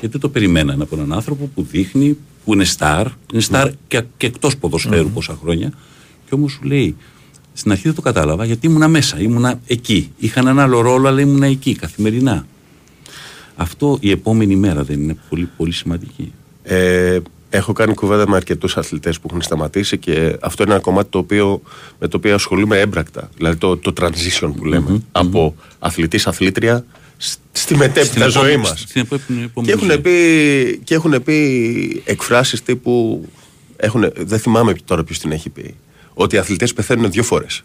γιατί δεν το περιμέναν από έναν άνθρωπο που δείχνει, που είναι στάρ, είναι στάρ και, και εκτός ποδοσφαίρου πόσα χρόνια. Και όμως σου λέει, στην αρχή δεν το κατάλαβα γιατί ήμουνα μέσα, ήμουνα εκεί. Είχαν ένα άλλο ρόλο, αλλά ήμουνα εκεί καθημερινά. Αυτό η επόμενη μέρα δεν είναι πολύ, πολύ σημαντική. Ε, έχω κάνει κουβέντα με αρκετούς αθλητές που έχουν σταματήσει και αυτό είναι ένα κομμάτι το οποίο, με το οποίο ασχολούμαι έμπρακτα. Δηλαδή το, το transition που λέμε. από αθλητής αθλήτρια σ- στη μετέπειτα ζωή επόμενη- μας. στην επόμενη- επόμενη Και έχουν ζωή. πει, και έχουν πει εκφράσεις τύπου. Έχουν, δεν θυμάμαι τώρα ποιος την έχει πει. Ότι οι αθλητές πεθαίνουν δύο φορές.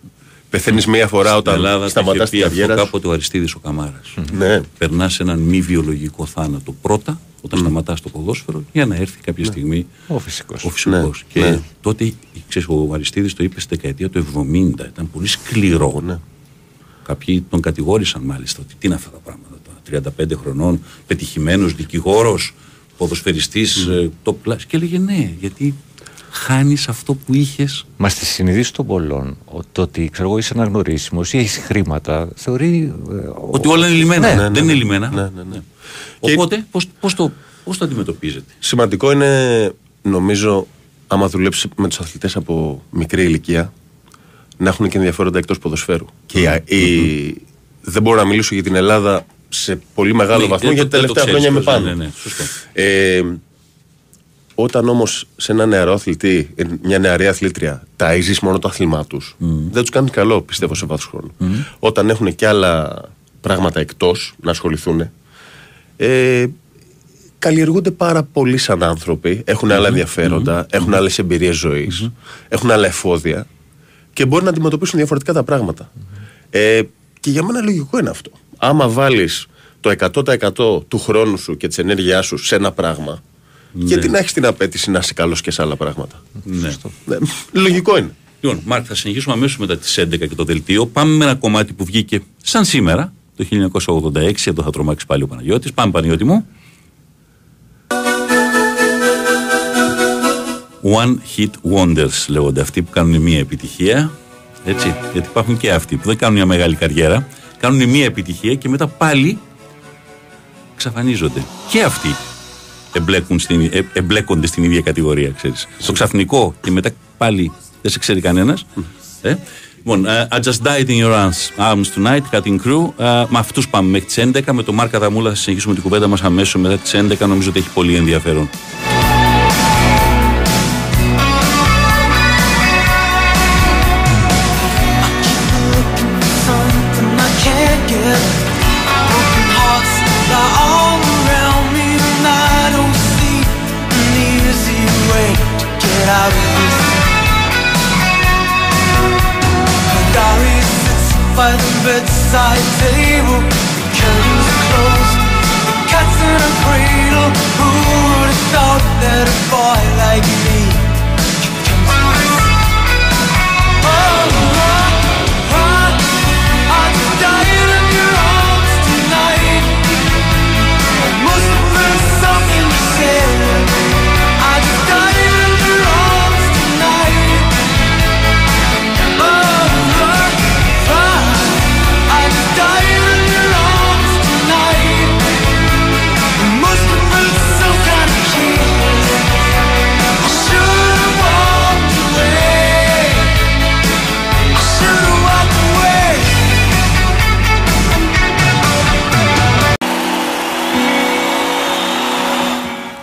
Πεθαίνεις μία φορά Στην όταν Ελλάδα σταματάς το την είχε πει αυτό καριέρα σου. κάποτε ο Αριστίδη ο Καμάρας. Ναι. Περνάς έναν μη βιολογικό θάνατο πρώτα, όταν σταματάς το ποδόσφαιρο, για να έρθει κάποια στιγμή Ο φυσικός. ο φυσικός. Ναι, Και ναι. τότε, ξέρεις, ο Αριστίδης το είπε στη δεκαετία του 70, ήταν πολύ σκληρό. Ναι. Κάποιοι τον κατηγόρησαν μάλιστα ότι τι είναι αυτά τα πράγματα. τώρα, 35 χρονών, πετυχημένος δικηγόρος, ποδοσφαιριστής, Ναι. top class. Και έλεγε ναι, γιατί χάνεις αυτό που είχες. Μα στη συνειδήση των πολλών, ο- το ότι ξέρω εγώ, είσαι αναγνωρίσιμος ή έχεις χρήματα, θεωρεί. ε, ο- Ότι όλα είναι λιμένα. Ναι, ναι, δεν ναι. είναι λιμένα. Ναι, ναι, ναι. Και- Οπότε, πώς, πώς, το, πώς το αντιμετωπίζετε; Σημαντικό είναι, νομίζω, άμα δουλέψεις με τους αθλητές από μικρή ηλικία, να έχουν και ενδιαφέροντα εκτός ποδοσφαίρου. Και η- η- δεν μπορώ να μιλήσω για την Ελλάδα σε πολύ μεγάλο Ναι, βαθμό, δεν γιατί το- τα δεν το τελευταία ξέρεις χρόνια είμαι πώς, πάνω. ναι, ναι, σωστό. Ε, όταν όμως σε ένα νεαρό αθλητή, ε, μια νεαρή αθλήτρια, ταΐζεις μόνο το άθλημά τους, δεν τους κάνει καλό, πιστεύω, σε βάθος χρόνου. Όταν έχουν και άλλα πράγματα εκτός να ασχοληθούν, ε, καλλιεργούνται πάρα πολύ σαν άνθρωποι, έχουν άλλα ενδιαφέροντα, έχουν άλλες εμπειρίες ζωής, έχουν άλλα εφόδια και μπορεί να αντιμετωπίσουν διαφορετικά τα πράγματα. Ε, και για μένα λογικό είναι αυτό. Άμα βάλεις το 100% του χρόνου σου και της ενέργειάς σου σε ένα πράγμα, γιατί να έχεις την απέτηση να είσαι καλός και σε άλλα πράγματα. Ναι. Ναι, λογικό είναι. Λοιπόν, Μάρκ, θα συνεχίσουμε αμέσως μετά τις 11 και το δελτίο. Πάμε με ένα κομμάτι που βγήκε σαν σήμερα, το 1986. Εδώ θα τρομάξει πάλι ο Παναγιώτης. Πάμε, Παναγιώτη μου. One hit wonders λέγονται αυτοί που κάνουν μία επιτυχία. Έτσι, γιατί υπάρχουν και αυτοί που δεν κάνουν μια μεγάλη καριέρα, κάνουν μία επιτυχία και μετά πάλι εξαφανίζονται. Και αυτοί εμπλέκουν στην, ε, εμπλέκονται στην ίδια κατηγορία, ξέρεις. Το ξαφνικό και μετά πάλι δεν σε ξέρει κανένας. Ε. Λοιπόν, ε, I just died in your arms, arms tonight, cutting crew. Ε, με αυτούς πάμε μέχρι τις 11. Με τον Μάρκα Δαμούλα θα συνεχίσουμε την κουβέντα μας αμέσως μετά τις 11. Νομίζω ότι έχει πολύ ενδιαφέρον.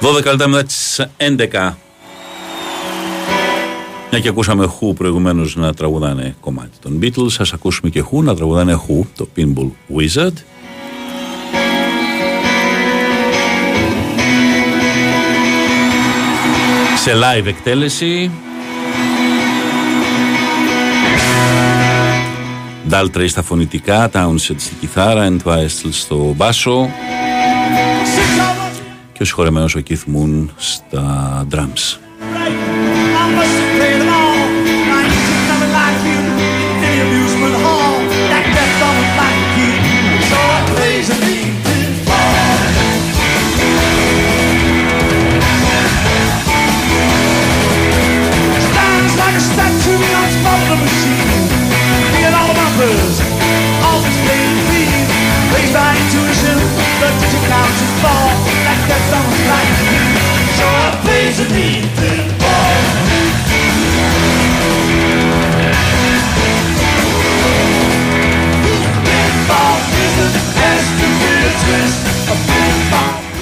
12 λεπτά μετά τις 11. Μια και ακούσαμε Who προηγουμένως να τραγουδάνε κομμάτι των Beatles, ας ακούσουμε και Who να τραγουδάνε Who, το Pinball Wizard. Σε live εκτέλεση. Daltrey στα φωνητικά, Townsend στην κιθάρα, Entwistle στο μπάσο και ο συγχωρεμένος ο Keith Moon στα drums.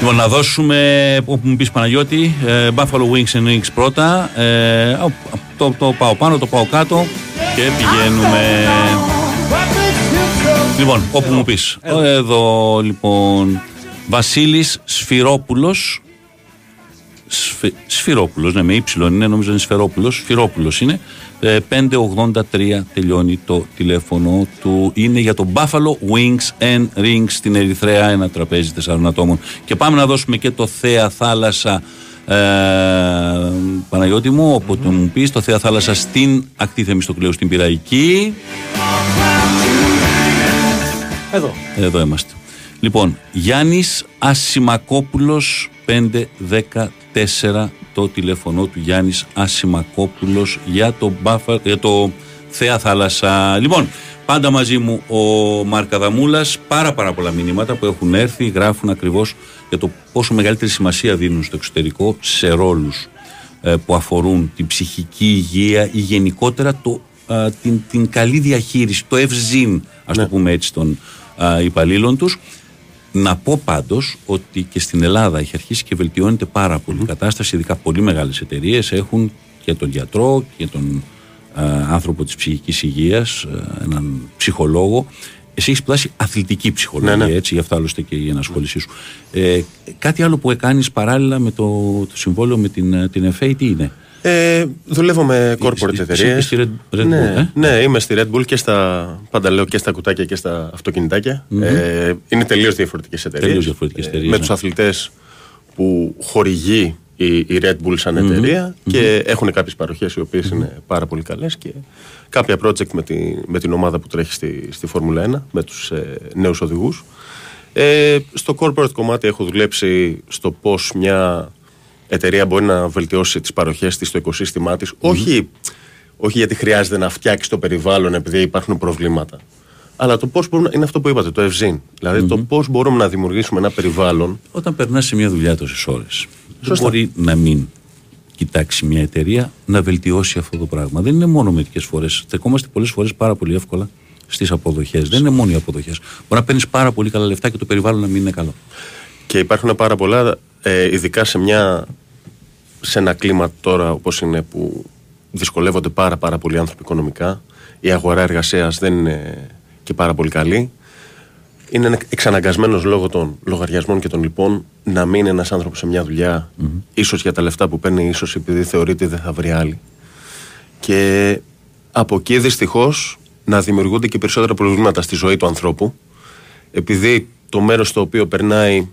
Λοιπόν, να δώσουμε, όπου μου πεις Παναγιώτη, ε, Buffalo Wings and Wings πρώτα, ε, το, το πάω πάνω, το πάω κάτω και πηγαίνουμε... Λοιπόν, όπου μου πεις. Εδώ, λοιπόν, Βασίλης Σφυρόπουλος, Σφι, Σφυρόπουλος, ναι, με ύψιλον είναι, νομίζω είναι Σφυρόπουλος, Σφυρόπουλος είναι, ε, 583 τελειώνει το τηλέφωνο του. Είναι για το Buffalo Wings and Rings στην Ερυθρέα, ένα τραπέζι τεσσάρων ατόμων. Και πάμε να δώσουμε και το Θέα Θάλασσα. Ε, Παναγιώτη μου, όποτε μου πεις το Θέα Θάλασσα στην ακτή Θεμιστοκλέου στην Πυραϊκή. Εδώ. Εδώ είμαστε. Λοιπόν, Γιάννης Ασημακόπουλος 514 το τηλέφωνο του Γιάννης Ασημακόπουλος για το, Μπάφα, για το Θέα Θάλασσα. Λοιπόν, πάντα μαζί μου ο Μαρκαδαμούλας, πάρα πάρα πολλά μηνύματα που έχουν έρθει, γράφουν ακριβώς για το πόσο μεγαλύτερη σημασία δίνουν στο εξωτερικό σε ρόλους ε, που αφορούν την ψυχική υγεία ή γενικότερα το, α, την, την καλή διαχείριση, το ευζήν, ας το πούμε έτσι, των α, υπαλλήλων τους. Να πω πάντως ότι και στην Ελλάδα έχει αρχίσει και βελτιώνεται πάρα πολύ η κατάσταση. Ειδικά πολύ μεγάλες εταιρείες έχουν και τον γιατρό και τον ε, άνθρωπο της ψυχικής υγείας, έναν ψυχολόγο. Εσύ έχεις σπουδάσει αθλητική ψυχολογία, Ναι, ναι. έτσι, γι' αυτό άλλωστε και η ενασχόλησή σου. Ε, κάτι άλλο που κάνει παράλληλα με το, το συμβόλαιο με την, ε, την FA, τι είναι; Ε, δουλεύω με corporate Εσύ εταιρείες. είσαι στη Red- Red Bull, ναι, ε; ναι, είμαι στη Red Bull και στα. Πάντα λέω και στα κουτάκια και στα αυτοκινητάκια. Ε, είναι τελείως διαφορετικές εταιρείες. Τελείως διαφορετικές εταιρείες, με ναι. τους αθλητές που χορηγεί η, η Red Bull σαν εταιρεια και έχουν κάποιες παροχές οι οποιε είναι πάρα πολύ καλές και κάποια project με, τη, με την ομάδα που τρέχει στη, στη Φόρμουλα 1 με τους ε, νέους οδηγούς. Ε, στο corporate κομμάτι έχω δουλέψει στο πώς μια εταιρεία μπορεί να βελτιώσει τις παροχές της στο οικοσύστημά της. Όχι, όχι γιατί χρειάζεται να φτιάξει το περιβάλλον επειδή υπάρχουν προβλήματα. Αλλά το πώς μπορούμε. να- Είναι αυτό που είπατε, το ευζήν. Δηλαδή το πώς μπορούμε να δημιουργήσουμε ένα περιβάλλον. Όταν περνάς σε μια δουλειά τόσες ώρες, δεν Σωστά. μπορεί να μην κοιτάξει μια εταιρεία να βελτιώσει αυτό το πράγμα. Δεν είναι μόνο μερικές φορές. Στεκόμαστε πολλές φορές πάρα πολύ εύκολα στις αποδοχές. Δεν είναι μόνο οι αποδοχές. Μπορεί να παίρνεις πάρα πολύ καλά λεφτά και το περιβάλλον να μην είναι καλό. Και υπάρχουν πάρα πολλά, ε, ειδικά σε, μια, σε ένα κλίμα τώρα όπως είναι που δυσκολεύονται πάρα πάρα πολλοί άνθρωποι οικονομικά. Η αγορά εργασίας δεν είναι και πάρα πολύ καλή. Είναι εξαναγκασμένος λόγω των λογαριασμών και των λοιπών να μείνει ένας άνθρωπος σε μια δουλειά ίσως για τα λεφτά που παίρνει, ίσως επειδή θεωρείται δεν θα βρει άλλη. Και από εκεί δυστυχώς να δημιουργούνται και περισσότερα προβλήματα στη ζωή του ανθρώπου επειδή το μέρος στο οποίο περνάει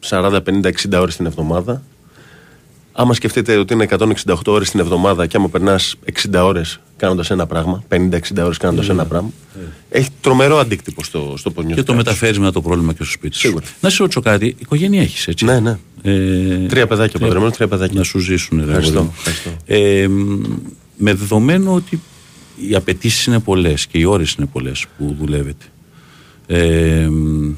40, 50, 60 ώρες την εβδομάδα άμα σκεφτείτε ότι είναι 168 ώρες την εβδομάδα και άμα περνάς 60 ώρες κάνοντας ένα πράγμα 50-60 ώρες κάνοντας ένα πράγμα έχει τρομερό αντίκτυπο στο, στο πώς Και νιώθει το κάποιος. μεταφέρεις μετά το πρόβλημα και στο σπίτι σου. Σίγουρα. Να σε ρωτήσω κάτι, οικογένεια έχεις, έτσι; Ναι, ναι. Ε, Τρία παιδάκια, παντρεμένο, τρία παιδάκια. Να σου ζήσουν, ρε Ευχαριστώ, αγόρι μου. ευχαριστώ. Ε, μ, με δεδομένο ότι οι απαιτήσεις είναι πολλές και οι ώρες είναι πολλές που δουλεύετε. Ε, μ,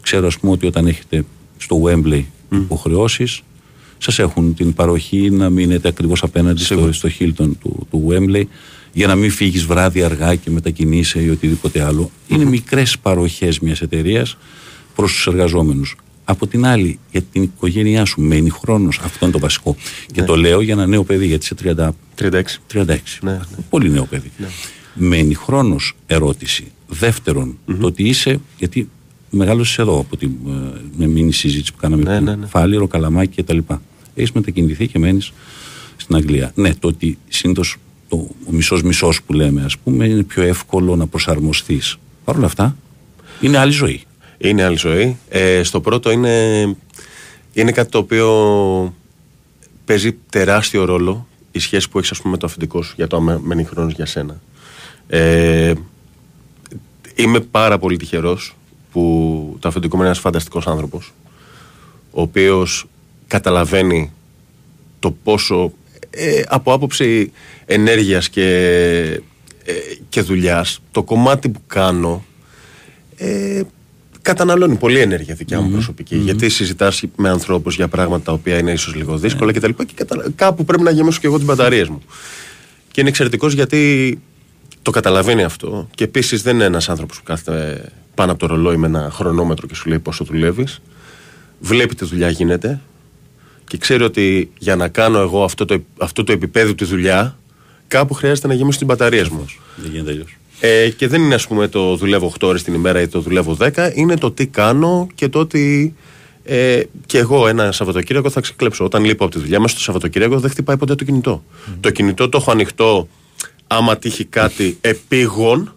ξέρω, ας πούμε, ότι όταν έχετε στο Wembley υποχρεώσεις, σας έχουν την παροχή να μείνετε ακριβώς απέναντι στο, Σίγουρα. στο Hilton του, του Wembley για να μην φύγεις βράδυ αργά και μετακινείσαι ή οτιδήποτε άλλο. Είναι μικρές παροχές μιας εταιρείας προς τους εργαζόμενους. Από την άλλη, για την οικογένειά σου μένει χρόνος. Αυτό είναι το βασικό. Και το λέω για ένα νέο παιδί, γιατί είσαι 30, 36. 36. Ναι, ναι. Πολύ νέο παιδί. Μένει χρόνος ερώτηση. Δεύτερον, το ότι είσαι, γιατί μεγάλωσε εδώ από την ε, με μήνυ συζήτηση που κάναμε Ναι, πριν, ναι, ναι. Φάληρο, Καλαμάκι κτλ. Έχεις μετακινηθεί και μένεις στην Αγγλία. Ναι, το ότι συνήθως ο μισός μισός που λέμε, ας πούμε, είναι πιο εύκολο να προσαρμοστείς. Παρ' όλα αυτά, είναι άλλη ζωή. Είναι άλλη ζωή. Ε, στο πρώτο είναι, είναι κάτι το οποίο παίζει τεράστιο ρόλο η σχέση που έχεις ας πούμε με το αφεντικό σου για το αν μένει χρόνος για σένα. Ε, είμαι πάρα πολύ τυχερός που το αφεντικό μου είναι ένας φανταστικός άνθρωπος ο οποίος καταλαβαίνει το πόσο ε, από άποψη ενέργειας και, ε, και δουλειάς το κομμάτι που κάνω ε, καταναλώνει πολύ ενέργεια δικιά μου προσωπικη Γιατί συζητάς με ανθρώπους για πράγματα τα οποία είναι ίσως λίγο δύσκολα κτλ. Και, κατα... κάπου πρέπει να γεμίσω και εγώ τις μπαταρίες μου. Και είναι εξαιρετικός γιατί το καταλαβαίνει αυτό. Και επίσης δεν είναι ένας άνθρωπος που κάθεται πάνω από το ρολόι με ένα χρονόμετρο και σου λέει πόσο δουλεύεις. Βλέπει τι δουλειά γίνεται και ξέρει ότι για να κάνω εγώ αυτό το, αυτό το επίπεδο τη δουλειά, κάπου χρειάζεται να γεμίσω τι μπαταρίε μου. Δεν γίνεται αλλιώς. Ε, και δεν είναι, ας πούμε, το δουλεύω 8 ώρες την ημέρα ή το δουλεύω 10. Είναι το τι κάνω και το ότι ε, και εγώ ένα Σαββατοκύριακο θα ξεκλέψω. Όταν λείπω από τη δουλειά, μέσα στο Σαββατοκύριακο δεν χτυπάει ποτέ το κινητό. Το κινητό το έχω ανοιχτό άμα τύχει κάτι επίγον.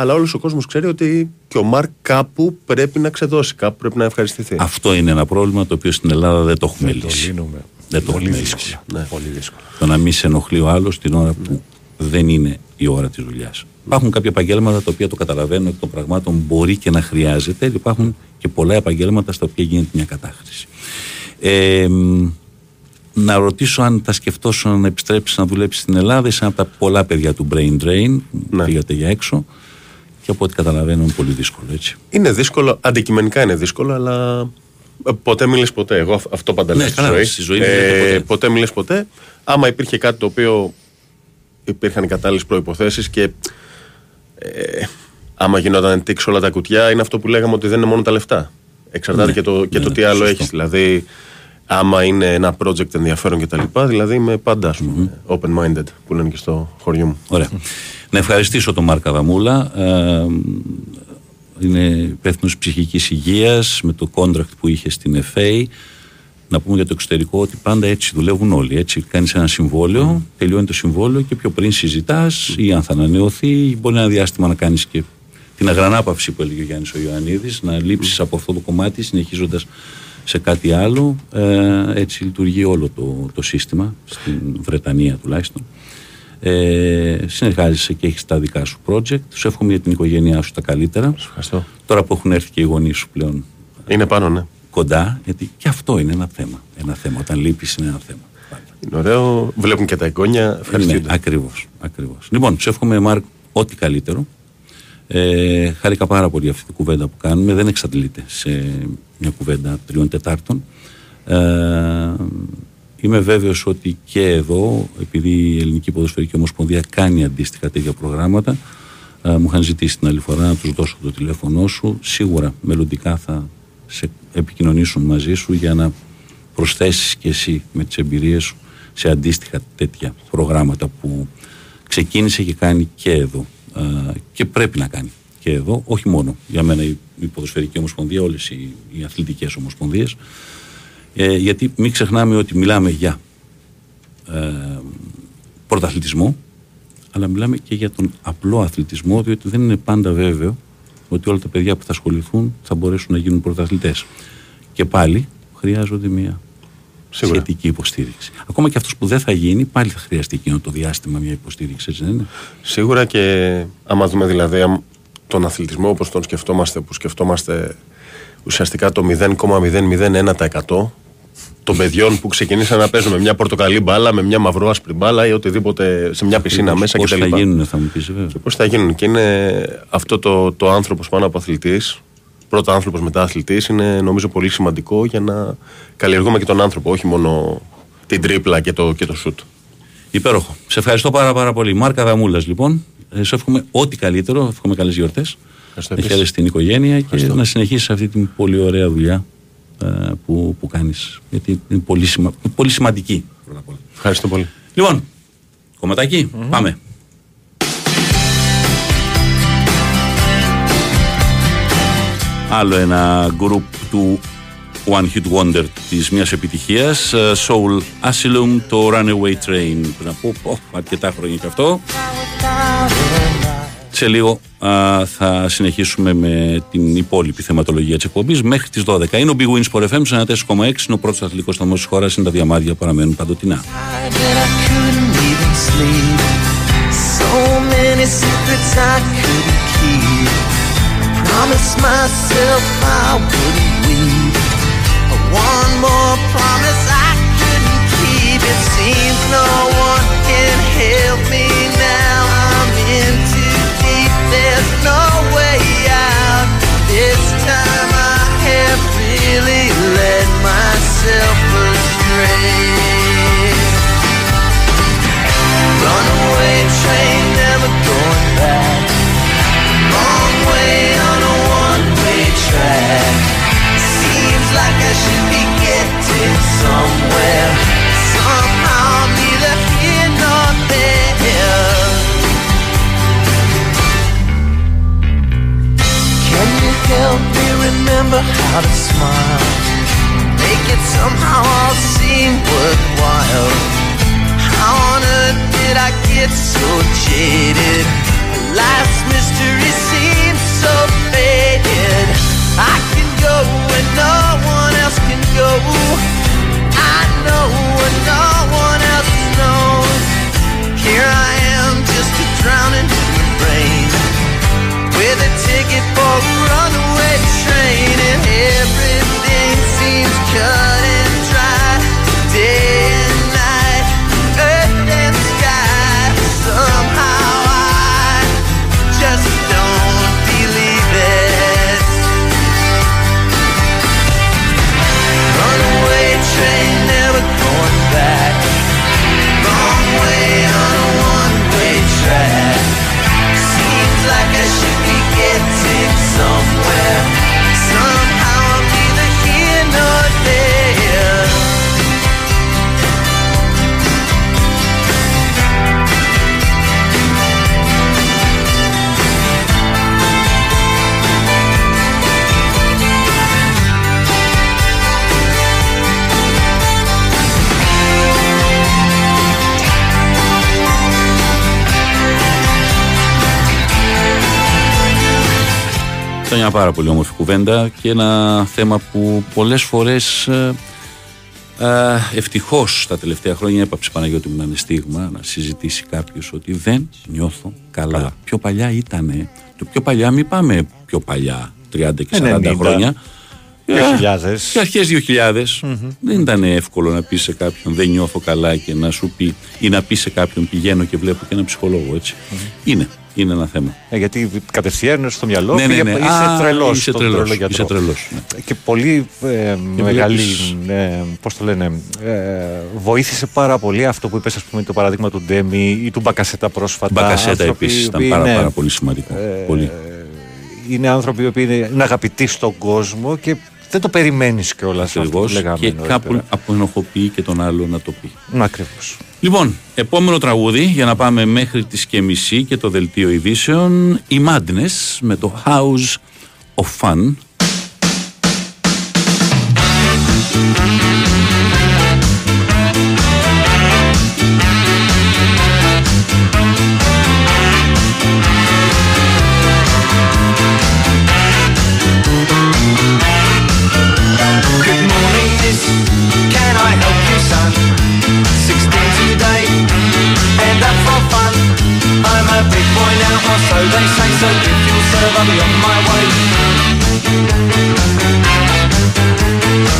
Αλλά όλος ο κόσμος ξέρει ότι και ο Μαρκ κάπου πρέπει να ξεδώσει, κάπου πρέπει να ευχαριστηθεί. Αυτό είναι ένα πρόβλημα το οποίο στην Ελλάδα δεν το έχουμε Το λύσει. λύνουμε. Δεν το Πολύ έχουμε δύσκολα. λύσει. Ναι. Πολύ δύσκολα. Το να μην σε ενοχλεί ο άλλος την ώρα που δεν είναι η ώρα της δουλειάς. Υπάρχουν κάποια επαγγέλματα τα οποία το καταλαβαίνω εκ των πραγμάτων μπορεί και να χρειάζεται. Υπάρχουν και πολλά επαγγέλματα στα οποία γίνεται μια κατάχρηση. Ε, μ, να ρωτήσω αν τα σκεφτόσουν να επιστρέψεις να δουλέψεις στην Ελλάδα. Είσαι ένα από τα πολλά παιδιά του Brain Drain. Ναι. Πήγατε για έξω. Και από ό,τι καταλαβαίνω είναι πολύ δύσκολο έτσι. Είναι δύσκολο, αντικειμενικά είναι δύσκολο, αλλά ε, ποτέ μιλε ποτέ. Εγώ αυ- αυτό πάντα λέω Ναι, στη καλά, ζωή. στη ζωή δεν λέτε ποτέ. ποτέ μιλε ποτέ. Άμα υπήρχε κάτι το οποίο υπήρχαν οι κατάλληλες προποθέσει και ε, άμα γινόταν τίξ όλα τα κουτιά, είναι αυτό που λέγαμε ότι δεν είναι μόνο τα λεφτά. Εξαρτάται Ναι, και το, και ναι, το ναι, τι άλλο σωστό. έχεις. Δηλαδή, άμα είναι ένα project ενδιαφέρον κτλ. Δηλαδή, είμαι πάντα ας πούμε, open-minded που λένε και στο χωριό μου. Ωραία. Να ευχαριστήσω τον Μάρκα Δαμούλα. Ε, είναι υπεύθυνος ψυχικής υγείας με το contract που είχε στην FA. Να πούμε για το εξωτερικό ότι πάντα έτσι δουλεύουν όλοι. Έτσι κάνεις ένα συμβόλαιο, τελειώνει το συμβόλαιο και πιο πριν συζητάς ή αν θα ανανεωθεί, μπορεί ένα διάστημα να κάνεις και την αγρανάπαυση που έλεγε ο Γιάννης ο Ιωαννίδης, να λείψεις από αυτό το κομμάτι συνεχίζοντας σε κάτι άλλο. Ε, έτσι λειτουργεί όλο το, το σύστημα, στην Βρετανία τουλάχιστον. Ε, συνεργάζεσαι και έχεις τα δικά σου project. Σου εύχομαι για την οικογένειά σου τα καλύτερα. Σας ευχαριστώ. Τώρα που έχουν έρθει και οι γονείς σου πλέον Είναι πάνω, ναι. κοντά, γιατί και αυτό είναι ένα θέμα. Ένα θέμα. Όταν λείπεις είναι ένα θέμα. Πάντα. Είναι ωραίο. Βλέπουν και τα εγγόνια. Ευχαριστείτε. Ναι, ακριβώς, ακριβώς. Λοιπόν, σου εύχομαι, Μάρκ, ό,τι καλύτερο. Ε, χάρηκα πάρα πολύ αυτή την κουβέντα που κάνουμε. Δεν εξαντλείται σε μια κουβέντα τριών τετάρτων. Ε, είμαι βέβαιος ότι και εδώ, επειδή η Ελληνική Ποδοσφαιρική Ομοσπονδία κάνει αντίστοιχα τέτοια προγράμματα, ε, μου είχαν ζητήσει την άλλη φορά να τους δώσω το τηλέφωνό σου. Σίγουρα μελλοντικά θα σε επικοινωνήσουν μαζί σου για να προσθέσεις και εσύ με τις εμπειρίες σου σε αντίστοιχα τέτοια προγράμματα που ξεκίνησε και κάνει και εδώ ε, και πρέπει να κάνει και εδώ, όχι μόνο για μένα η, η Ποδοσφαιρική Ομοσπονδία, όλες οι, οι αθλητικές ομοσπονδίες ε, γιατί μην ξεχνάμε ότι μιλάμε για ε, πρωταθλητισμό αλλά μιλάμε και για τον απλό αθλητισμό διότι δεν είναι πάντα βέβαιο ότι όλα τα παιδιά που θα ασχοληθούν θα μπορέσουν να γίνουν πρωταθλητές και πάλι χρειάζονται μια Σίγουρα. σχετική υποστήριξη. Ακόμα και αυτός που δεν θα γίνει, πάλι θα χρειαστεί εκείνο το διάστημα μια υποστήριξη, έτσι δεν είναι; Σίγουρα και άμα δούμε δηλαδή αμ- τον αθλητισμό όπως τον σκεφτόμαστε, που σκεφτόμαστε ουσιαστικά το 0,001% των παιδιών που ξεκινήσαν να παίζουν με μια πορτοκαλί μπάλα, με μια μαυρό-άσπρη μπάλα ή οτιδήποτε σε μια πισίνα μέσα Πώς κτλ. θα γίνουν, θα μου πεις βέβαια. Και πώς θα γίνουν. Και είναι αυτό το, το άνθρωπος πάνω από αθλητής, πρώτα άνθρωπος μετά αθλητής, είναι νομίζω πολύ σημαντικό για να καλλιεργούμε και τον άνθρωπο, όχι μόνο την τρίπλα και το, και το σουτ. Υπέροχο. Σε ευχαριστώ πάρα, πάρα πολύ. Μάρκα Δαμούλα, λοιπόν. Ε, σε εύχομαι ό,τι καλύτερο. Εύχομαι καλές γιορτές. Ευχαριστώ Να επίσης. χαίρεσαι την οικογένεια και Ευχαριστώ. να συνεχίσεις αυτή την πολύ ωραία δουλειά ε, που, που κάνεις. Γιατί είναι πολύ, σημα, πολύ σημαντική πρώτα απ' όλα. Ευχαριστώ πολύ. Λοιπόν, κομματάκι, πάμε. Άλλο ένα γκρουπ του One Hit Wonder της μιας επιτυχίας ε, Soul Asylum, το Runaway Train Πριν από πω, αρκετά χρόνια και αυτό Σε λίγο α, θα συνεχίσουμε με την υπόλοιπη θεματολογία της εκπομπής Μέχρι τις 12 Είναι ο Big Wins for FM, 94,6 Είναι ο πρώτος αθλητικός σταθμός της χώρας Είναι τα διαμάδια που παραμένουν παντοτινά that I couldn't even sleep. So many secrets I couldn't keep. Promised myself I wouldn't weep. But one more promise I couldn't keep. It seems no really led myself astray. Runaway train, never going back. Long way on a one-way track. Seems like I should be getting somewhere. Remember how to smile? Make it somehow all seem worthwhile. How on earth did I get so jaded? Life's mystery seems so faded. I can go where no one else can go. I know what no one else knows. Here I am, just a drowning human brain. With a ticket for a runaway and everything seems cut Ήταν μια πάρα πολύ όμορφη κουβέντα και ένα θέμα που πολλές φορές ε, ε, ευτυχώς τα τελευταία χρόνια έπαψε Παναγιώτη μου να είναι στίγμα να συζητήσει κάποιος ότι δεν νιώθω καλά. Πιο παλιά ήτανε. Το πιο παλιά μην πάμε πιο παλιά 30 και 40 90. χρόνια. 2000. Και αρχές 2000 δεν ήταν εύκολο να πεις σε κάποιον δεν νιώθω καλά και να σου πει ή να πεις σε κάποιον πηγαίνω και βλέπω και ένα ψυχολόγο έτσι. Είναι, είναι ένα θέμα. Ε, γιατί κατευθείαν στο μυαλό Ναι, ναι, πήγε- ναι. είσαι Α, τρελός είσαι στον τρελός, τρελό είσαι γιατρό. τρελός, ναι. Και πολύ ε, μεγάλη, βλέπεις- ε, πώς το λένε, ε, βοήθησε πάρα πολύ αυτό που είπες, ας πούμε, το παράδειγμα του Ντέμι ή του Μπακασέτα πρόσφατα. Μπακασέτα Άνθρωποι επίσης οι ήταν οποίοι πάρα, είναι- πάρα πολύ σημαντικό. πολύ. είναι άνθρωποι οι οποίοι είναι, είναι αγαπητοί στον κόσμο και δεν το περιμένεις κιόλας αυτό που Ακριβώς, λέγαμε και νωρίτερα. κάπου απενοχοποιεί και τον άλλο να το πει. Ναι, ακριβώς. Λοιπόν, επόμενο τραγούδι για να πάμε μέχρι τις και μισή και το δελτίο ειδήσεων η Madness με το House of Fun miss. Can I help you, son? 16 today, and up for fun. I'm a big boy now, or so they say. So if you'll serve, I'll be on my way.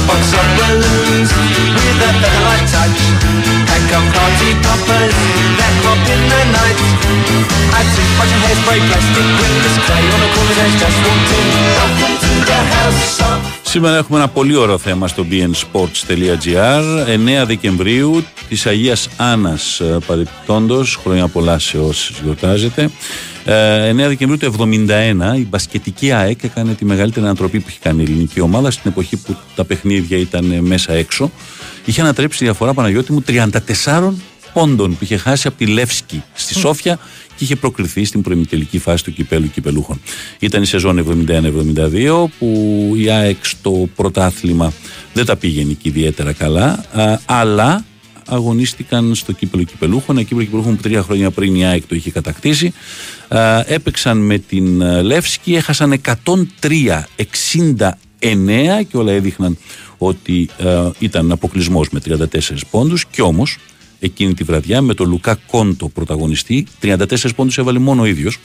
Box of balloons with a featherlight touch. Pack of party poppers that pop in the night. I took a bunch of hairspray, plastic wingless clay on a corner's edge, just walked in. Welcome to the house of Σήμερα έχουμε ένα πολύ ωραίο θέμα στο bnsports.gr 9 Δεκεμβρίου της Αγίας Άννας ε, παρεπιπτόντος Χρόνια πολλά σε όσους γιορτάζετε Ε, 9 Δεκεμβρίου του 1971 η μπασκετική ΑΕΚ έκανε τη μεγαλύτερη ανατροπή που είχε κάνει η ελληνική ομάδα στην εποχή που τα παιχνίδια ήταν ε, μέσα έξω. Είχε ανατρέψει τη διαφορά Παναγιώτη μου 34 πόντων που είχε χάσει από τη Λεύσκη στη Σόφια και είχε προκριθεί στην προημιτελική φάση του κυπέλου κυπελούχων. Ήταν η σεζόν 71-72 που η ΑΕΚ στο πρωτάθλημα δεν τα πήγαινε και ιδιαίτερα καλά, α, αλλά αγωνίστηκαν στο κύπελο κυπελούχων. Ένα κύπελο κυπελούχων που τρία χρόνια πριν η ΑΕΚ το είχε κατακτήσει. Α, έπαιξαν με την ε, Λεύσκη, έχασαν 103-69 και όλα έδειχναν ότι ε, ήταν αποκλεισμός με 34 πόντους και όμως εκείνη τη βραδιά με τον Λουκά Κόντο πρωταγωνιστή. 34 πόντους έβαλε μόνο ο ίδιος.